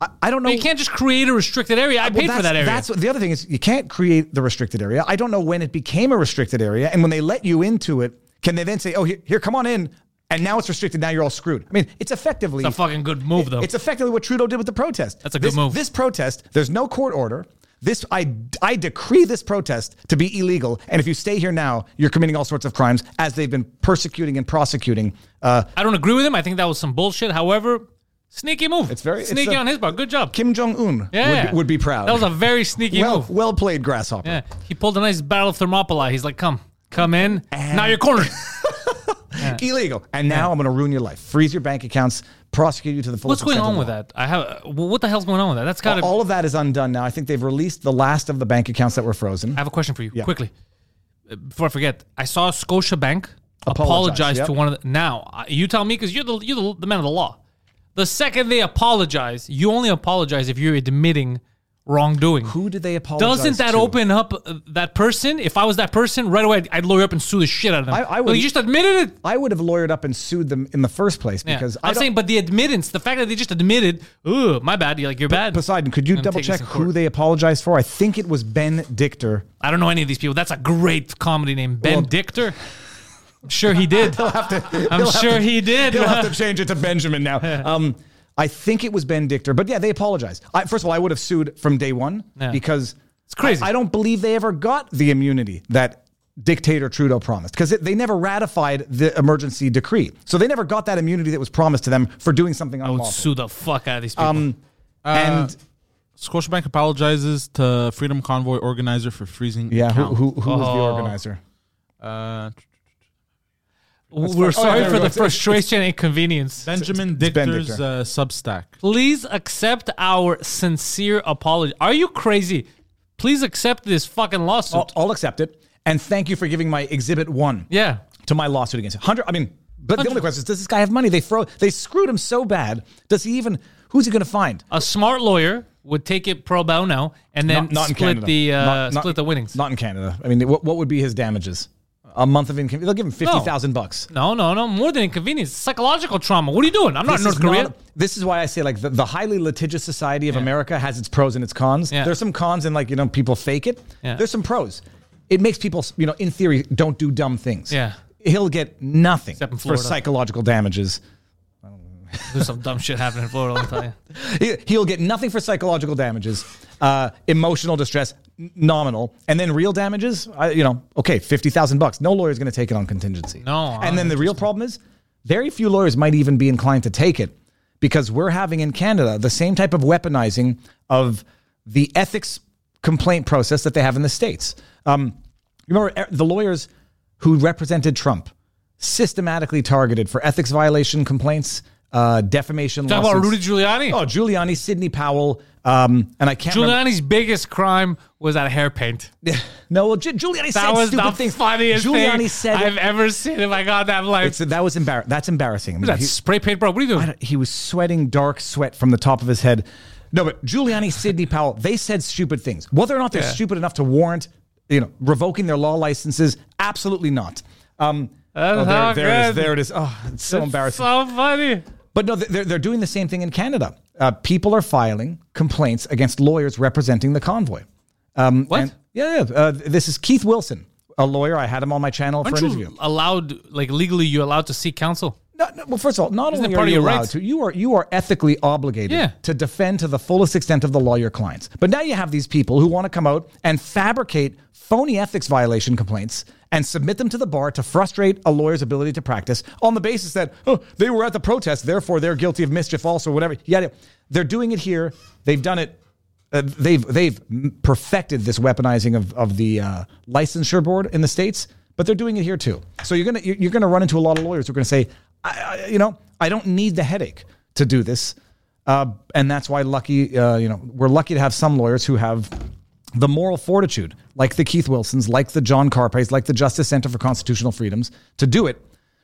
I, I don't know. You can't just create a restricted area. I Well, paid for that area. That's what, the other thing is you can't create the restricted area. I don't know when it became a restricted area, and when they let you into it, can they then say, "Oh, here, here come on in," and now it's restricted. Now you're all screwed. I mean, it's effectively It's a fucking good move, though. It's effectively what Trudeau did with the protest. That's a good This- move. This protest, there's no court order. This I I decree this protest to be illegal, and if you stay here now, you're committing all sorts of crimes, as they've been persecuting and prosecuting. Uh, I don't agree with him. I think that was some bullshit. However, sneaky move. It's very- it's sneaky a- on his part. Good job. Kim Jong Un yeah, would, be, would be proud. That was a very sneaky well, move. well played, grasshopper. Yeah, he pulled a nice battle of Thermopylae. He's like, "Come, come in. now you're cornered." <laughs> <laughs> illegal. And now I'm going to ruin your life, freeze your bank accounts, prosecute you to the fullest. What's going on with that? I have. uh, What the hell's going on with that? That's got to. All of that is undone now. I think they've released the last of the bank accounts that were frozen. I have a question for you, Yeah. quickly, Uh, before I forget. I saw Scotiabank Apologize, apologize yep. to one of the. Now you tell me because you're the you're the, the man of the law. The second they apologize, you only apologize if you're admitting wrongdoing. Who did they apologize Doesn't that to? open up uh, that person? If I was that person, right away I'd, I'd lawyer up and sue the shit out of them. I- I would- you just admitted it. I would have lawyered up and sued them in the first place Yeah. because I I'm don't- saying, but the admittance, the fact that they just admitted, "Ooh, my bad," you're like you're bad. Poseidon, could you I'm double taking check this in who court. they apologized for? I think it was Ben Dichter. I don't know any of these people. That's a great comedy name, Ben Well- Dichter. I'm sure he did. <laughs> I'm sure he did. He'll have to change it to Benjamin now. <laughs> Um, I think it was Ben Dichter, but yeah, they apologized. I, first of all, I would have sued from day one Yeah. because It's crazy. I, I don't believe they ever got the immunity that dictator Trudeau promised because they never ratified the emergency decree. So they never got that immunity that was promised to them for doing something I would sue the fuck out of these people. Um, and Scotiabank apologizes to Freedom Convoy organizer for freezing. yeah, who, account. who, who was the Oh. organizer? Uh, We're fine. Oh, sorry yeah, for the it's- it's- frustration and inconvenience. Benjamin it's Ben Dichter's Dichter. uh, Substack. Please accept our sincere apology. Are you crazy? Please accept this fucking lawsuit. I'll, I'll accept it. And thank you for giving my exhibit one. yeah. to my lawsuit against him. Hundred. I mean, but the only question is, does this guy have money? They throw. They screwed him so bad. Does he even? Who's he going to find? A smart lawyer would take it pro bono and then Not- not in split Canada. the uh, Not- not- split the winnings. Not in Canada. I mean, what, what would be his damages? A month of income. They'll give him fifty thousand bucks. no, no, no. More than inconvenience. Psychological trauma. What are you doing? I'm not This North is Korea. not- this is why I say like the, the highly litigious society of America has its pros and its cons. Yeah. There's some cons and like you know people fake it. Yeah. There's some pros. It makes people you know in theory don't do dumb things. Yeah. He'll get nothing Except in for Florida. psychological damages. There's some dumb shit happening in Florida. I'll tell you. <laughs> He- He'll get nothing for psychological damages, uh, emotional distress, n- nominal, and then real damages. I, you know, okay, fifty thousand bucks. No lawyer's going to take it on contingency. No, and then the real problem is very few lawyers might even be inclined to take it because we're having in Canada the same type of weaponizing of the ethics complaint process that they have in the States. Um, remember the lawyers who represented Trump systematically targeted for ethics violation complaints, uh, defamation Talk about. Rudy Giuliani. Oh, Giuliani, Sidney Powell, um, and I can't remember. Giuliani's biggest crime was that hair paint. <laughs> No, well, Gi- Giuliani That said was stupid the things. funniest Giuliani thing said I've ever seen in my goddamn life. it's, that was embar- That's embarrassing. I mean, that he- spray paint, bro. What are you doing? I don't- he was sweating dark sweat from the top of his head. No, but Giuliani, Sidney Powell, they said stupid things. Whether or not they're Yeah. stupid enough to warrant, you know, revoking their law licenses, absolutely not. Um, That's oh, there, how there it is. good. There it is. Oh, it's so embarrassing. So funny. But no, they're, they're doing the same thing in Canada. Uh, people are filing complaints against lawyers representing the convoy. Um, What? and- yeah, yeah. Uh, this is Keith Wilson, a lawyer. I had him on my channel for Aren't an you interview. allowed, like legally, you allowed to seek counsel? No, no, well, first of all, not Isn't only are you allowed rights? to, you are you are ethically obligated Yeah. to defend to the fullest extent of the law your clients. But now you have these people who want to come out and fabricate phony ethics violation complaints and submit them to the bar to frustrate a lawyer's ability to practice on the basis that oh, they were at the protest, therefore they're guilty of mischief also, whatever. Yeah, they're doing it here. They've done it. Uh, they've they've perfected this weaponizing of of the uh, licensure board in the states, but they're doing it here too. So you're gonna you're you're gonna run into a lot of lawyers who are gonna say, I, I, you know, I don't need the headache to do this, uh, and that's why lucky, uh, you know, we're lucky to have some lawyers who have the moral fortitude, like the Keith Wilsons, like the John Carpays, like the Justice Center for Constitutional Freedoms, to do it,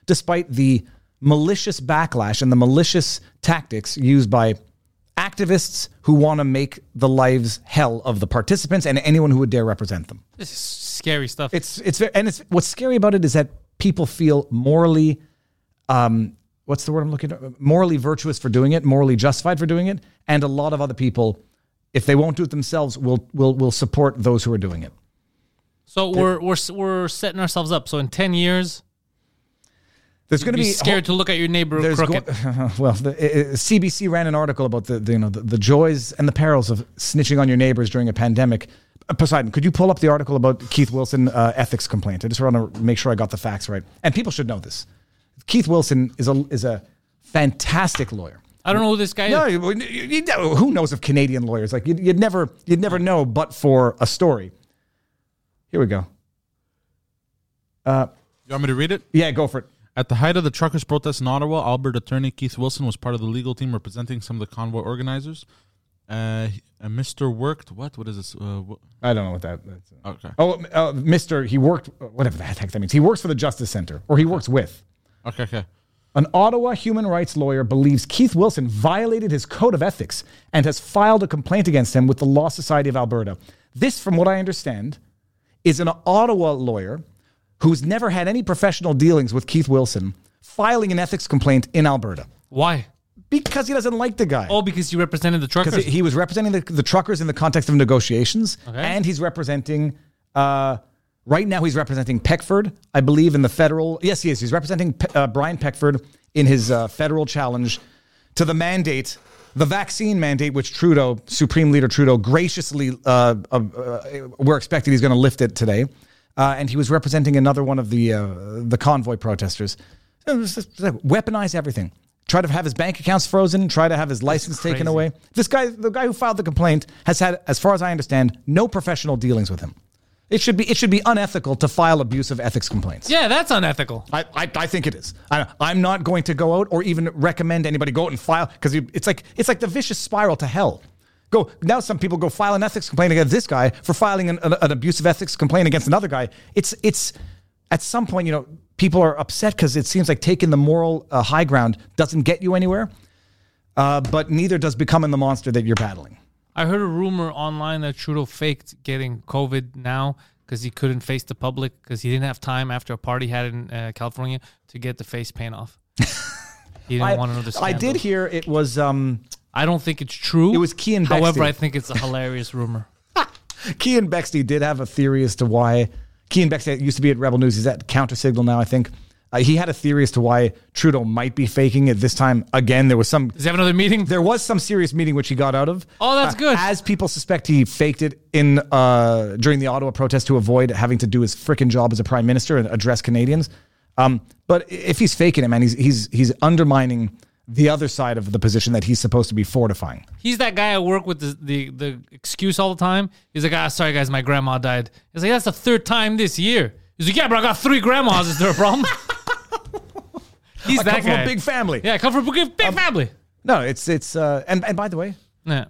despite the malicious backlash and the malicious tactics used by activists who want to make the lives hell of the participants and anyone who would dare represent them. This is scary stuff. It's it's and it's what's scary about it is that people feel morally um what's the word I'm looking at morally virtuous for doing it, morally justified for doing it, and a lot of other people if they won't do it themselves we'll we'll we'll support those who are doing it. so we're we're we're setting ourselves up. So in ten years, There's going to be be scared to look at your neighbor crooked. go- <laughs> well, the, uh, CBC ran an article about the, the you know the, the joys and the perils of snitching on your neighbors during a pandemic. Uh, Poseidon, could you pull up the article about Keith Wilson uh, ethics complaint? I just want to make sure I got the facts right, and people should know this. Keith Wilson is a is a fantastic lawyer. I don't know who this guy No, is. you, you- you who knows of Canadian lawyers? Like you'd, you'd never you'd never know, but for a story. Here we go. You want me to read it? Yeah, go for it. At the height of the truckers' protest in Ottawa, Albert attorney Keith Wilson was part of the legal team representing some of the convoy organizers. Uh, he- uh, Mr. worked what? What is this? Uh, wh- I don't know what that. That's, okay, Oh, uh, Mister, he worked whatever the heck that means. He works for the Justice Center, or he works with. okay, okay. An Ottawa human rights lawyer believes Keith Wilson violated his code of ethics and has filed a complaint against him with the Law Society of Alberta. This, from what I understand, is an Ottawa lawyer who's never had any professional dealings with Keith Wilson filing an ethics complaint in Alberta Why? because he doesn't like the guy. Oh, because you represented the truckers. because he was representing the, the truckers in the context of negotiations, Okay. and he's representing. Uh, right now, he's representing Peckford, I believe, in the federal. Yes, he is. He's representing Pe- uh, Brian Peckford in his uh, federal challenge to the mandate, the vaccine mandate, which Trudeau, Supreme Leader Trudeau, graciously, uh, uh, uh, we're expecting he's going to lift it today, uh, and he was representing another one of the uh, the convoy protesters. It was just like, weaponize everything. Try to have his bank accounts frozen. Try to have his license taken away. This guy, the guy who filed the complaint, has had, as far as I understand, no professional dealings with him. It should be it should be unethical to file abusive ethics complaints. yeah, that's unethical. I, I, I think it is. I, I'm not going to go out or even recommend anybody go out and file because it's like it's like the vicious spiral to hell. Go now. Some people go file an ethics complaint against this guy for filing an, an, an abusive ethics complaint against another guy. It's it's at some point you know people are upset because it seems like taking the moral uh, high ground doesn't get you anywhere, uh, but neither does becoming the monster that you're battling. I heard a rumor online that Trudeau faked getting COVID now because he couldn't face the public because he didn't have time after a party he had in uh, California to get the face paint off. <laughs> he didn't I, want to know the I did hear it was um, I don't think it's true. It was Keean However. I think it's a hilarious rumor. <laughs> Keean Bexte did have a theory as to why Keean Bexte used to be at Rebel News. He's at Counter Signal now, I think. Uh, he had a theory as to why Trudeau might be faking it this time. Again, there was some Does he have another meeting? there was some serious meeting which he got out of. Oh, that's Uh, good. As people suspect, he faked it in uh, during the Ottawa protest to avoid having to do his frickin' job as a prime minister and address Canadians. Um, but if he's faking it, man, he's he's he's undermining the other side of the position that he's supposed to be fortifying. He's that guy at work with the, the, the excuse all the time. He's like, ah, sorry guys, my grandma died. He's like, that's the third time this year. He's like, yeah, but I got three grandmas. Is there a problem? <laughs> <laughs> He's I that come from guy. a big family. yeah, I come from a big, big family. No, it's it's uh, and and by the way, Yeah.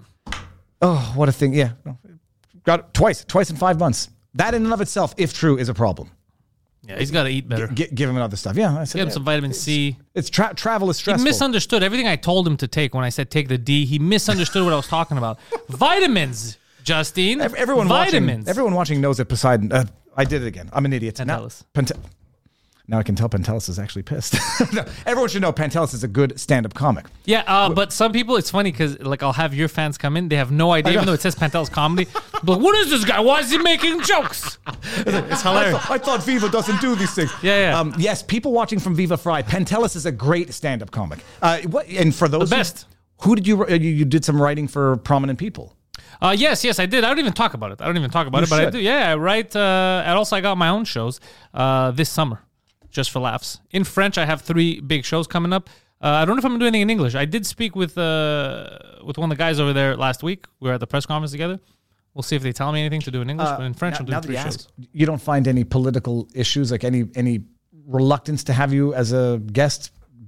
oh, what a thing! Yeah, No. got it twice, twice in five months. That in and of itself, if true, is a problem. Yeah, he's got to eat better. Give him other stuff. Yeah, I said Get him yeah. some vitamin C. It's tra- travel is He stressful. misunderstood everything I told him to take when I said take the D. He misunderstood what I was talking about. <laughs> Vitamins, Justine. Ev- Everyone Vitamins. watching, everyone watching knows that Poseidon. Uh, I did it again. I'm an idiot. Now, Pantelis. Pante- now I can tell Pantelis is actually pissed. <laughs> No, everyone should know Pantelis is a good stand-up comic. Yeah, uh, but some people, it's funny because like I'll have your fans come in, they have no idea, even though it says Pantelis comedy. <laughs> but what is this guy? Why is he making jokes? <laughs> It's I hilarious. thought, I thought Viva doesn't do these things. Yeah, yeah. Um, yes, people watching from Viva Frei, Pantelis is a great stand-up comic. Uh, what, and for those The who- best. Who, did you, uh, you you did some writing for prominent people? Uh, yes, yes, I did. I don't even talk about it. I don't even talk about You it, but I do. Yeah, I write. Uh, and also, I got my own shows uh, this summer, just for laughs. In French, I have three big shows coming up. Uh, I don't know if I'm gonna anything in English. I did speak with uh, with one of the guys over there last week. We were at the press conference together. We'll see if they tell me anything to do in English. but in French, Uh, now, I'm doing now that three you shows. ask, you don't find any political issues, like any any reluctance to have you as a guest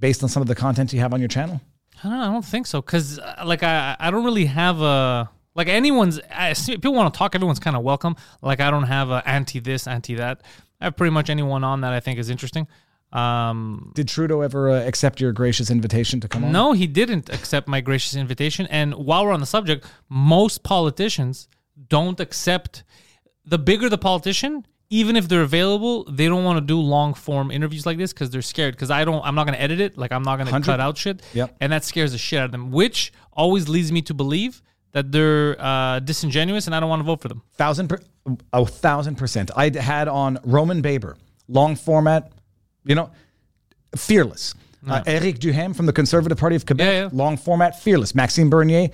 based on some of the content you have on your channel? I don't, I don't think so because like I I don't really have a like anyone's I people want to talk everyone's kind of welcome like I don't have a anti this anti that I have pretty much anyone on that I think is interesting. Um, Did Trudeau ever uh, accept your gracious invitation to come on? no, he didn't accept my gracious invitation. And while we're on the subject, most politicians don't accept. The bigger the politician, even if they're available, they don't want to do long form interviews like this because they're scared. Because I don't, I'm not going to edit it. Like I'm not going to cut out shit. Yep. And that scares the shit out of them, which always leads me to believe that they're uh, disingenuous, and I don't want to vote for them. thousand, per, a thousand percent. I had on Roman Baber, long format, you know, fearless. Uh, Eric Duhaime from the Conservative Party of Quebec, Yeah, yeah. long format, fearless. Maxime Bernier.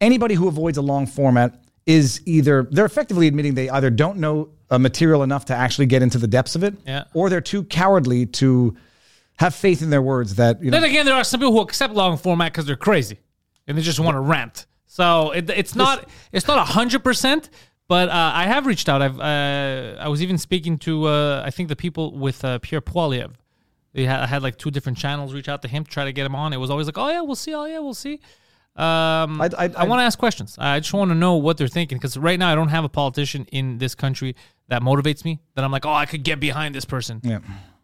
Anybody who avoids a long format is either they're effectively admitting they either don't know uh, material enough to actually get into the depths of it, Yeah. or they're too cowardly to have faith in their words that you know. Then again, there are some people who accept long format because they're crazy and they just want to rant. So it, it's not it's not hundred percent. But uh, I have reached out. I've uh, I was even speaking to uh, I think the people with uh, Pierre Poilievre. They had, I had like two different channels reach out to him to try to get him on. It was always like, oh yeah, we'll see. Oh yeah, we'll see. Um, I'd- I'd- I want to ask questions. I just want to know what they're thinking because right now I don't have a politician in this country that motivates me. That I'm like, oh, I could get behind this person. yeah.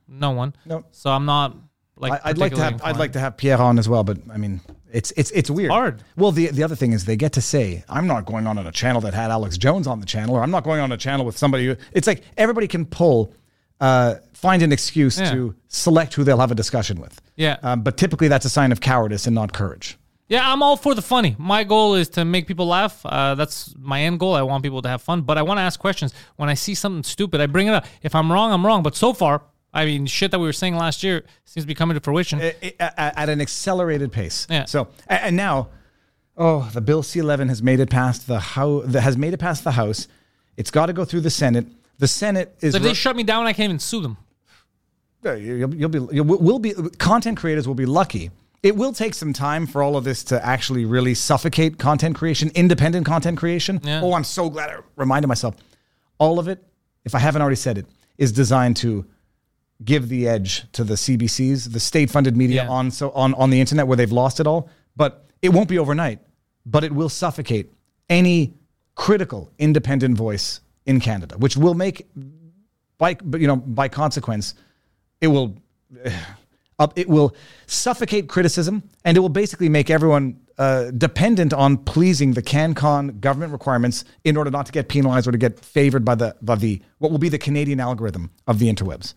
No one. No. So I'm not like. I, I'd like to have I'd like to have Pierre on as well, but I mean it's it's it's weird. hard. Well, the the other thing is they get to say I'm not going on on a channel that had Alex Jones on the channel, or I'm not going on a channel with somebody. Who, it's like everybody can pull, uh, find an excuse Yeah. to select who they'll have a discussion with. Yeah. Um, but typically that's a sign of cowardice and not courage. Yeah, I'm all for the funny. My goal is to make people laugh. Uh, that's my end goal. I want people to have fun, but I want to ask questions. When I see something stupid, I bring it up. If I'm wrong, I'm wrong. But so far, I mean, shit that we were saying last year seems to be coming to fruition. At, an accelerated pace. Yeah. So and now, oh, the Bill C11 has made it past the how has made it past the House. It's got to go through the Senate. The Senate is. so if they ru- shut me down, I can't even sue them. You'll, you'll be, you'll, we'll be, content creators will be lucky. It will take some time for all of this to actually really suffocate content creation, independent content creation. Yeah. Oh, I'm so glad I reminded myself. All of it, if I haven't already said it, is designed to give the edge to the CBCs, the state-funded media Yeah. on so on on the internet where they've lost it all. But it won't be overnight. But it will suffocate any critical independent voice in Canada, which will make by you know by consequence it will <sighs> uh, it will suffocate criticism and it will basically make everyone uh, dependent on pleasing the CanCon government requirements in order not to get penalized or to get favored by the by the what will be the Canadian algorithm of the interwebs.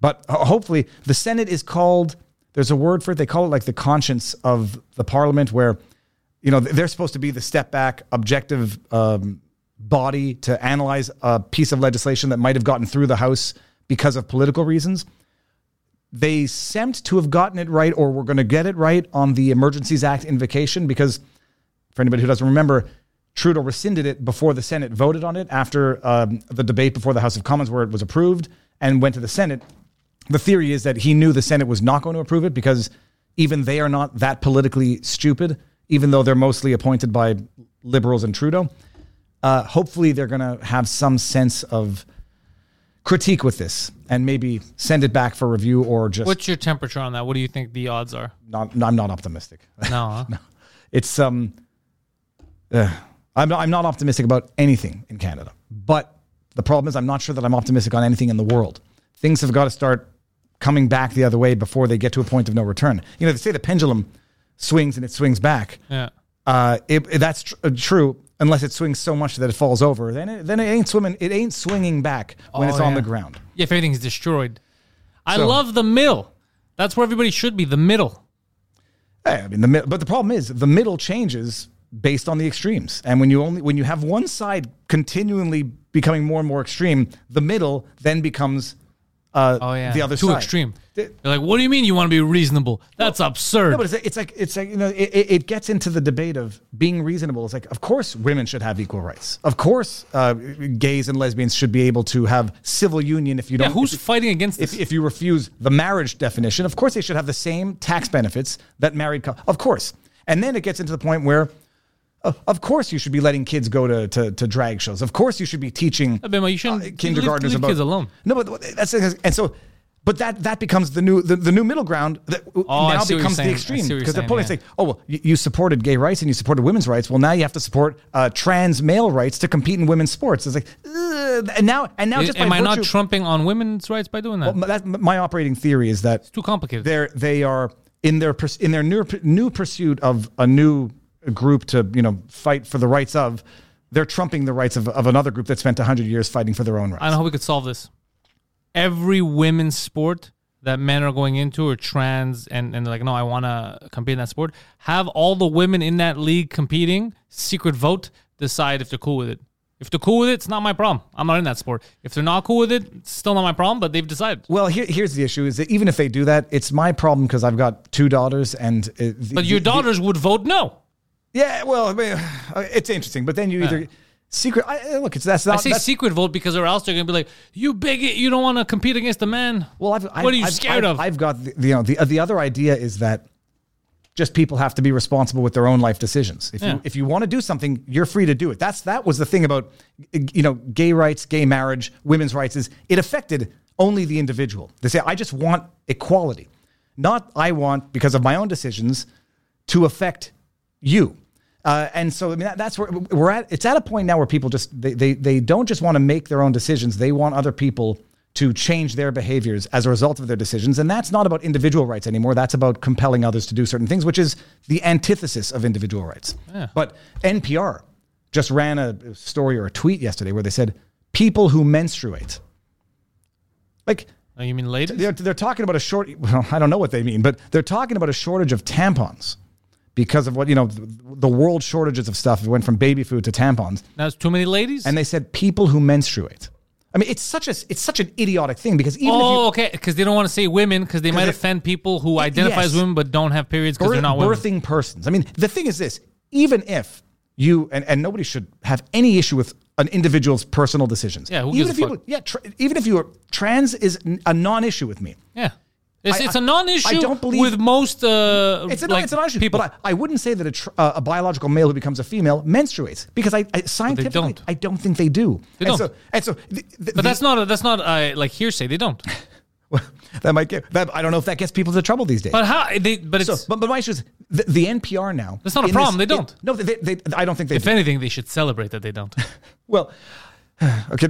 But hopefully the Senate is called there's a word for it they call it like the conscience of the parliament where you know they're supposed to be the step back objective um, body to analyze a piece of legislation that might have gotten through the house because of political reasons. They seemed to have gotten it right or were going to get it right on the emergencies act invocation because for anybody who doesn't remember trudeau rescinded it before the senate voted on it after um, the debate before the house of commons where it was approved and went to the senate the theory is that he knew the Senate was not going to approve it because even they are not that politically stupid, even though they're mostly appointed by liberals and Trudeau. Uh, hopefully, they're going to have some sense of critique with this and maybe send it back for review or just What's your temperature on that? What do you think the odds are? not. I'm not optimistic. <laughs> No, huh? It's um, uh, I'm not, I'm not optimistic about anything in Canada. But the problem is, I'm not sure that I'm optimistic on anything in the world. Things have got to start coming back the other way before they get to a point of no return. You know, they say the pendulum swings and it swings back. Yeah. Uh, it, it- that's tr- uh, true unless it swings so much that it falls over. Then it, then it ain't swimming. It ain't swinging back when Oh, it's on the ground. Yeah, if everything's destroyed. I So- love the mill. That's where everybody should be, the middle. Yeah, I mean, the but the problem is the middle changes based on the extremes, and when you only when you have one side continually becoming more and more extreme, the middle then becomes uh, Oh yeah, the other too side. extreme. Th- You're like, what do you mean you want to be reasonable? That's absurd. No, but it's, it's like it's like you know it, it gets into the debate of being reasonable. It's like of course women should have equal rights. Of course, uh, gays and lesbians should be able to have civil union. If you don't, who's if, fighting against this? if, if you refuse the marriage definition, of course they should have the same tax benefits that married. cou- of course, and then it gets into the point where. Of course, you should be letting kids go to, to, to drag shows. Of course, you should be teaching Uh, Bema, you shouldn't- uh, leave- kindergartners leave about kids alone. No, but that's and so, but that that becomes the new the, the new middle ground that Oh, now see what you're becomes the extreme see what you're because the saying, point is oh well, you, you supported gay rights and you supported women's rights. Well, now you have to support uh, trans male rights to compete in women's sports. It's like, ugh, and now and now just Am I not trumping on women's rights by doing that? well, that, my operating theory is that it's Too complicated. they're they are in their in their new new pursuit of a new group to you know fight for the rights of. They're trumping the rights of, of another group that spent hundred years fighting for their own rights. I know how we could solve this. Every women's sport that men are going into or trans and, and like, no, I want to compete in that sport. Have all the women in that league competing, secret vote, decide if they're cool with it. If they're cool with it, it's not my problem. I'm not in that sport. If they're not cool with it, it's still not my problem, but they've decided. Well, here, here's the issue: is that even if they do that, it's my problem because I've got two daughters, and uh, the, But your the- the- daughters would vote no. Yeah, well, I mean, <sighs> uh, it's interesting. But then you either secret. I, uh, look, it's that's not. I say secret vote because or else they're going to be like, you bigot, you don't want to compete against the man. well, I've, what are you I've, scared I've, of? I've got the, the, you know the the other idea is that just people have to be responsible with their own life decisions. If Yeah. you if you want to do something, you're free to do it. That's that was the thing about you know gay rights, gay marriage, women's rights is it affected only the individual. They say I just want equality, not I want because of my own decisions to affect you. Uh, and so I mean that, that's where we're at. It's at a point now where people just they they, they don't just want to make their own decisions. They want other people to change their behaviors as a result of their decisions. And that's not about individual rights anymore. That's about compelling others to do certain things, which is the antithesis of individual rights. But NPR just ran a story or a tweet yesterday where they said people who menstruate, like Oh, you mean ladies? they're, they're talking about a short, well, I don't know what they mean, but they're talking about a shortage of tampons because of what, you know, the, world shortages of stuff. It went from baby food to tampons. Now, it's too many ladies? And they said people who menstruate. I mean, it's such a it's such an idiotic thing because even Oh, if okay. Because they don't want to say women because they might offend people who identify as women but don't have periods because you they're not women. birthing persons. I mean, the thing is this: even if you and, and nobody should have any issue with an individual's personal decisions. Yeah, who even gives if a you fuck? yeah, tr- even if you are trans is a non-issue with me. Yeah. It's, I- it's a non-issue I don't believe- with most uh, It's a, like, it's a non-issue, people. but I, I wouldn't say that a, tr- uh, a biological male who becomes a female menstruates because I, I scientifically don't. I don't think they do. They and don't. So, and so, the, the, but that's not a, that's not uh, like hearsay. They don't. <laughs> that might get. That, I don't know if that gets people into trouble these days. But how? They, but it's so, but, but my issue is the, the NPR now. That's not a problem. They don't. no, they, they, I don't think they. if do. anything, they should celebrate that they don't. <laughs> Well, <sighs> okay,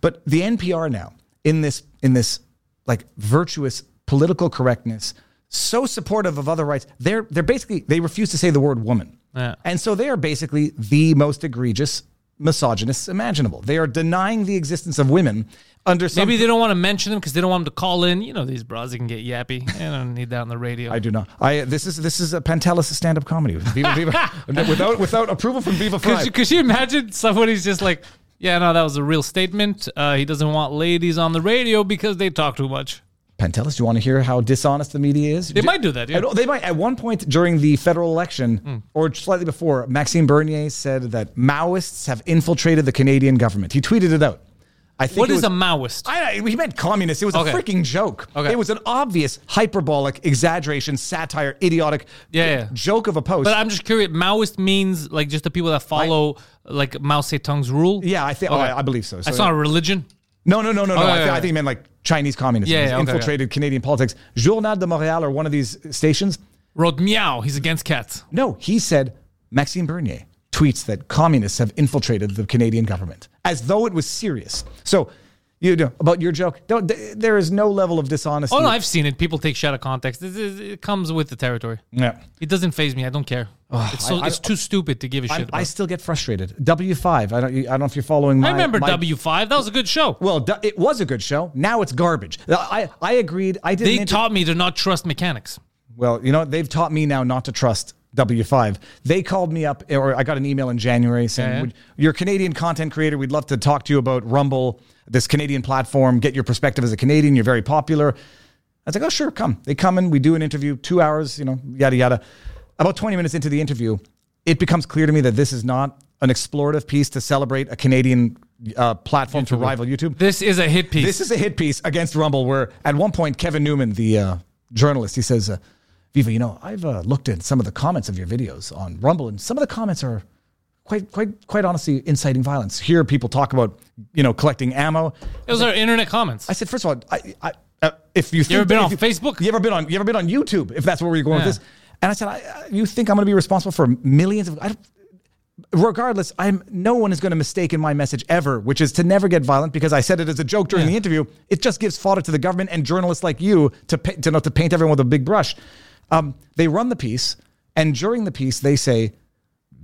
but the NPR now in this in this like virtuous political correctness, so supportive of other rights. They're they're basically they refuse to say the word woman, Yeah. and so they are basically the most egregious misogynists imaginable. They are denying the existence of women under some. Maybe they don't want to mention them because they don't want them to call in. You know, these bras they can get yappy. They don't need that on the radio. I do not. I this is this is a Pantelis stand up comedy Viva, Viva, <laughs> without without approval from Viva Could you, could you imagine somebody's just like, yeah, no, that was a real statement. Uh, he doesn't want ladies on the radio because they talk too much. Pantelis, do you want to hear how dishonest the media is? They might do that, yeah. They might. At one point during the federal election, hmm. or slightly before, Maxime Bernier said that Maoists have infiltrated the Canadian government. He tweeted it out. I think What is was- a Maoist? I, I- he meant communist. It was Okay. a freaking joke. Okay. It was an obvious hyperbolic exaggeration, satire, idiotic Yeah, yeah. joke of a post. But I'm just curious. Maoist means like just the people that follow like Mao Zedong's rule. yeah, I think. Oh, I, I believe so. So- That's not a religion. No, no, no, no, no. Okay, I, thi- okay. I think he meant like Chinese communists. Yeah, yeah, okay, infiltrated Canadian politics. Journal de Montréal or one of these stations. Wrote meow. He's against cats. No, he said Maxime Bernier tweets that communists have infiltrated the Canadian government as though it was serious. So, you know about your joke. Don't, th- there is no level of dishonesty. Oh no, I've seen it. People take shit out of context. It, it, it comes with the territory. yeah. It doesn't faze me. I don't care. it's so I- I- it's too stupid to give a I, shit. I still get frustrated. W five. I don't. I don't know if you're following. My, I remember W five. That was a good show. Well, it was a good show. Now it's garbage. I I agreed. I did. They inter- taught me to not trust mechanics. Well, you know, they've taught me now not to trust W5. They called me up, or I got an email in January saying, Yeah. You're a Canadian content creator. We'd love to talk to you about Rumble, this Canadian platform, get your perspective as a Canadian. You're very popular. I was like, Oh, sure, come. They come and we do an interview, two hours, you know, yada, yada. About 20 minutes into the interview, it becomes clear to me that this is not an explorative piece to celebrate a Canadian uh, platform to rival YouTube. This is a hit piece. This is a hit piece against Rumble where at one point Kevin Newman, the uh, journalist, he says, uh, Viva, you know, I've uh, looked at some of the comments of your videos on Rumble, and some of the comments are quite, quite, quite honestly inciting violence. Here, people talk about, you know, collecting ammo. Those are internet comments. I said, first of all, I, I, uh, if you, think ever been on you- Facebook? You ever been on? You ever been on YouTube? If that's where we're going Yeah. with this, and I said, I, uh, you think I'm going to be responsible for millions of? I don't, regardless, I'm no one is going to mistake in my message ever, which is to never get violent because I said it as a joke during Yeah. the interview. It just gives fodder to the government and journalists like you to pa- to know to paint everyone with a big brush. Um, they run the piece, and during the piece, they say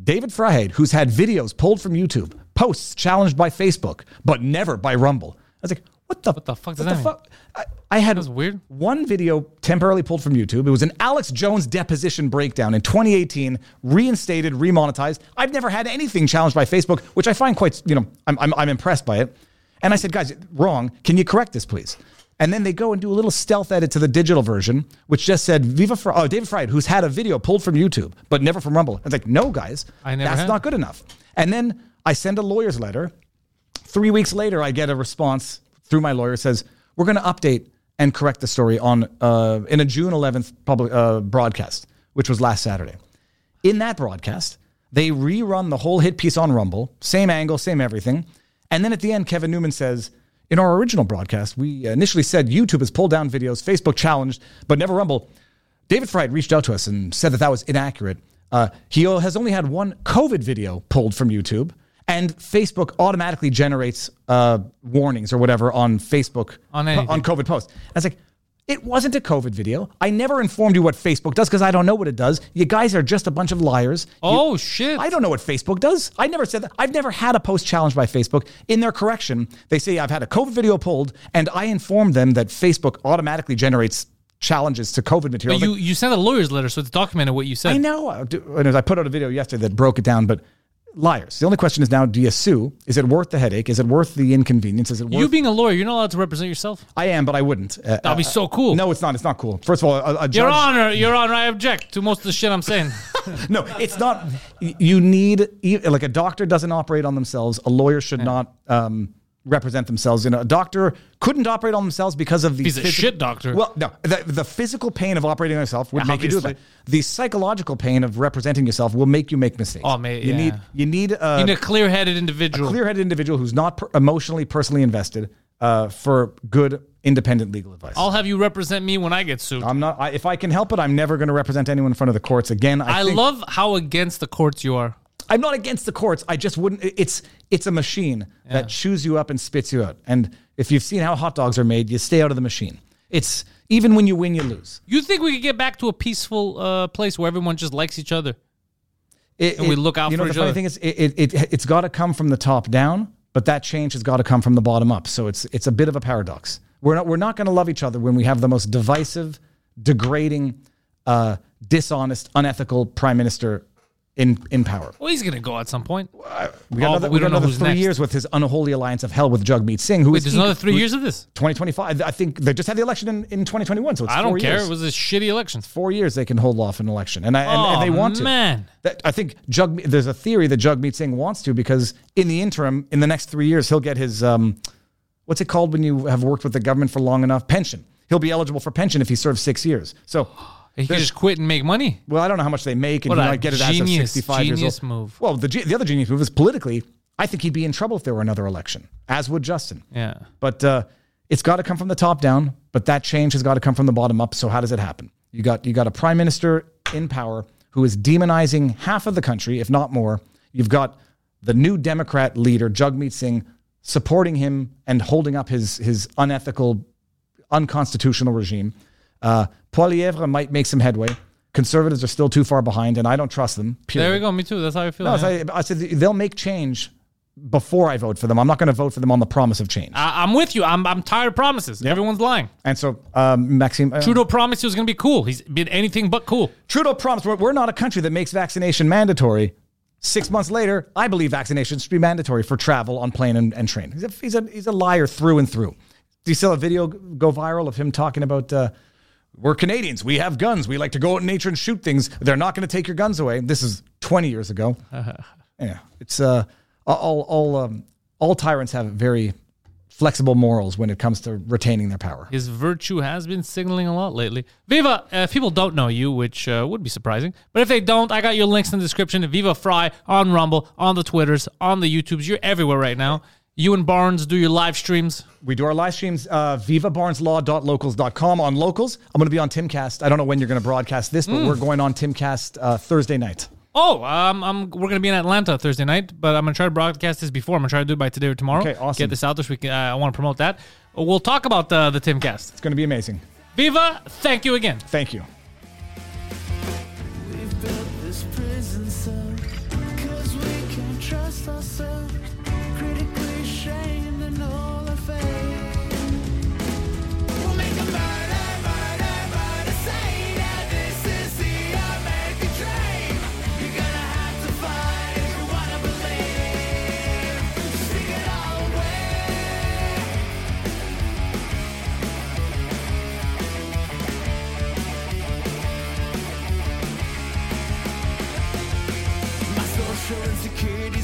David Freiheit, who's had videos pulled from YouTube, posts challenged by Facebook, but never by Rumble. I was like, what the, What the fuck what the fuck? I, I had That's weird. one video temporarily pulled from YouTube. It was an Alex Jones deposition breakdown in 2018, reinstated, remonetized. I've never had anything challenged by Facebook, which I find quite, you know, I'm, I'm, I'm impressed by it. And I said, guys, wrong. Can you correct this, please? And then they go and do a little stealth edit to the digital version, which just said Viva Fri- oh, David Fried, who's had a video pulled from YouTube, but never from Rumble. I was like, no, guys, I never that's had. not good enough. And then I send a lawyer's letter Three weeks later, I get a response through my lawyer says we're going to update and correct the story on uh, in a June 11th public uh, broadcast, which was last Saturday. In that broadcast, they rerun the whole hit piece on Rumble, same angle, same everything, and then at the end, Kevin Newman says. In our original broadcast, we initially said YouTube has pulled down videos, Facebook challenged, but never Rumble. David Fried reached out to us and said that that was inaccurate. Uh, he has only had one COVID video pulled from YouTube, and Facebook automatically generates uh, warnings or whatever on Facebook On anything. on COVID posts. I was like, it wasn't a COVID video. I never informed you what Facebook does because I don't know what it does. You guys are just a bunch of liars. You- oh shit! I don't know what Facebook does. I never said that. I've never had a post challenged by Facebook. In their correction, they say I've had a COVID video pulled, and I informed them that Facebook automatically generates challenges to COVID material. But you you sent a lawyer's letter, so it's documented what you said. I know. And I put out a video yesterday that broke it down, but liars. The only question is now: Do you sue? Is it worth the headache? Is it worth the inconvenience? Is it worth? You being a lawyer, you're not allowed to represent yourself. I am, but I wouldn't. Uh, That'd be so cool. No, it's not. It's not cool. First of all, a, a judge. Your Honor, Your Honor, I object to most of the shit I'm saying. <laughs> no, it's not. You need like a doctor doesn't operate on themselves. A lawyer should not um, represent themselves. You know, a doctor couldn't operate on themselves because of the He's a shit doctor. Well, no, the, the physical pain of operating on yourself would make you do that. The psychological pain of representing yourself will make you make mistakes. Oh, mate, you yeah. need you need uh, you need a clear-headed individual. clear-headed individual who's not per- emotionally, personally invested uh, for good, independent legal advice. I'll have you represent me when I get sued. I'm not. I, if I can help it, I'm never going to represent anyone in front of the courts again. I, I think- love how against the courts you are. I'm not against the courts. I just wouldn't. It's it's a machine that chews you up and spits you out. And if you've seen how hot dogs are made, you stay out of the machine. It's even when you win, you lose. You think we could get back to a peaceful uh, place where everyone just likes each other? It, And we it- look out You know for the each funny other. thing is, it, it, it it's got to come from the top down, but that change has got to come from the bottom up. So it's it's a bit of a paradox. We're not we're not going to love each other when we have the most divisive, degrading, uh, dishonest, unethical prime minister in in power. Well, he's gonna go at some point. We Oh, got but another, we we got don't know another three next. years with his unholy alliance of hell with Jagmeet Singh, who Wait, is there's equal- another three years of this. 2025. I think they just had the election in, in 2021, so it's I four don't care. Years. It was a shitty election. four years they can hold off an election, and I, and, and Oh, they want to. man. That, I think Jug. There's a theory that Jagmeet Singh wants to because in the interim, in the next three years, he'll get his um, what's it called when you have worked with the government for long enough? Pension. He'll be eligible for pension if he serves six years. So, He could just quit and make money. well, I don't know how much they make, and What he a might get it as of genius- 65 years genius old. move. Well, the, ge- the other genius move is politically, I think he'd be in trouble if there were another election, as would Justin. Yeah. But uh, it's got to come from the top down. But that change has got to come from the bottom up. So how does it happen? You got you got a prime minister in power who is demonizing half of the country, if not more. You've got the new Democrat leader, Jagmeet Singh, supporting him and holding up his his unethical, unconstitutional regime. Uh, Poilievre might make some headway. Conservatives are still too far behind, and I don't trust them. period. There we go. Me too. That's how I feel. No, yeah. I, I said they'll make change before I vote for them. I'm not going to vote for them on the promise of change. I, I'm with you. I'm, I'm tired of promises. Everyone's lying. And so, um, Maxime, uh, Trudeau promised he was going to be cool. He's been anything but cool. Trudeau promised we're, we're not a country that makes vaccination mandatory. Six months later, I believe vaccinations should be mandatory for travel on plane and, and train. He's a, he's, a, he's a liar through and through. Do you see a video go viral of him talking about, uh, we're Canadians, we have guns, we like to go out in nature and shoot things. They're not going to take your guns away. This is 20 years ago. <laughs> yeah, it's uh, all, all, um, all tyrants have very flexible morals when it comes to retaining their power. His virtue has been signaling a lot lately. Viva, uh, if people don't know you, which uh, would be surprising, but if they don't, I got your links in the description. Viva Frei on Rumble, on the Twitters, on the YouTubes. You're everywhere right now. You and Barnes do your live streams. We do our live streams, uh, vivabarneslaw.locals.com on locals. I'm going to be on Timcast. I don't know when you're going to broadcast this, but we're going on Timcast uh, Thursday night. Oh, um, I'm, we're going to be in Atlanta Thursday night, but I'm going to try to broadcast this before. I'm going to try to do it by today or tomorrow. Okay, awesome. Get this out there so we uh, I want to promote that. We'll talk about uh, the Timcast. It's going to be amazing. Viva, thank you again. Thank you.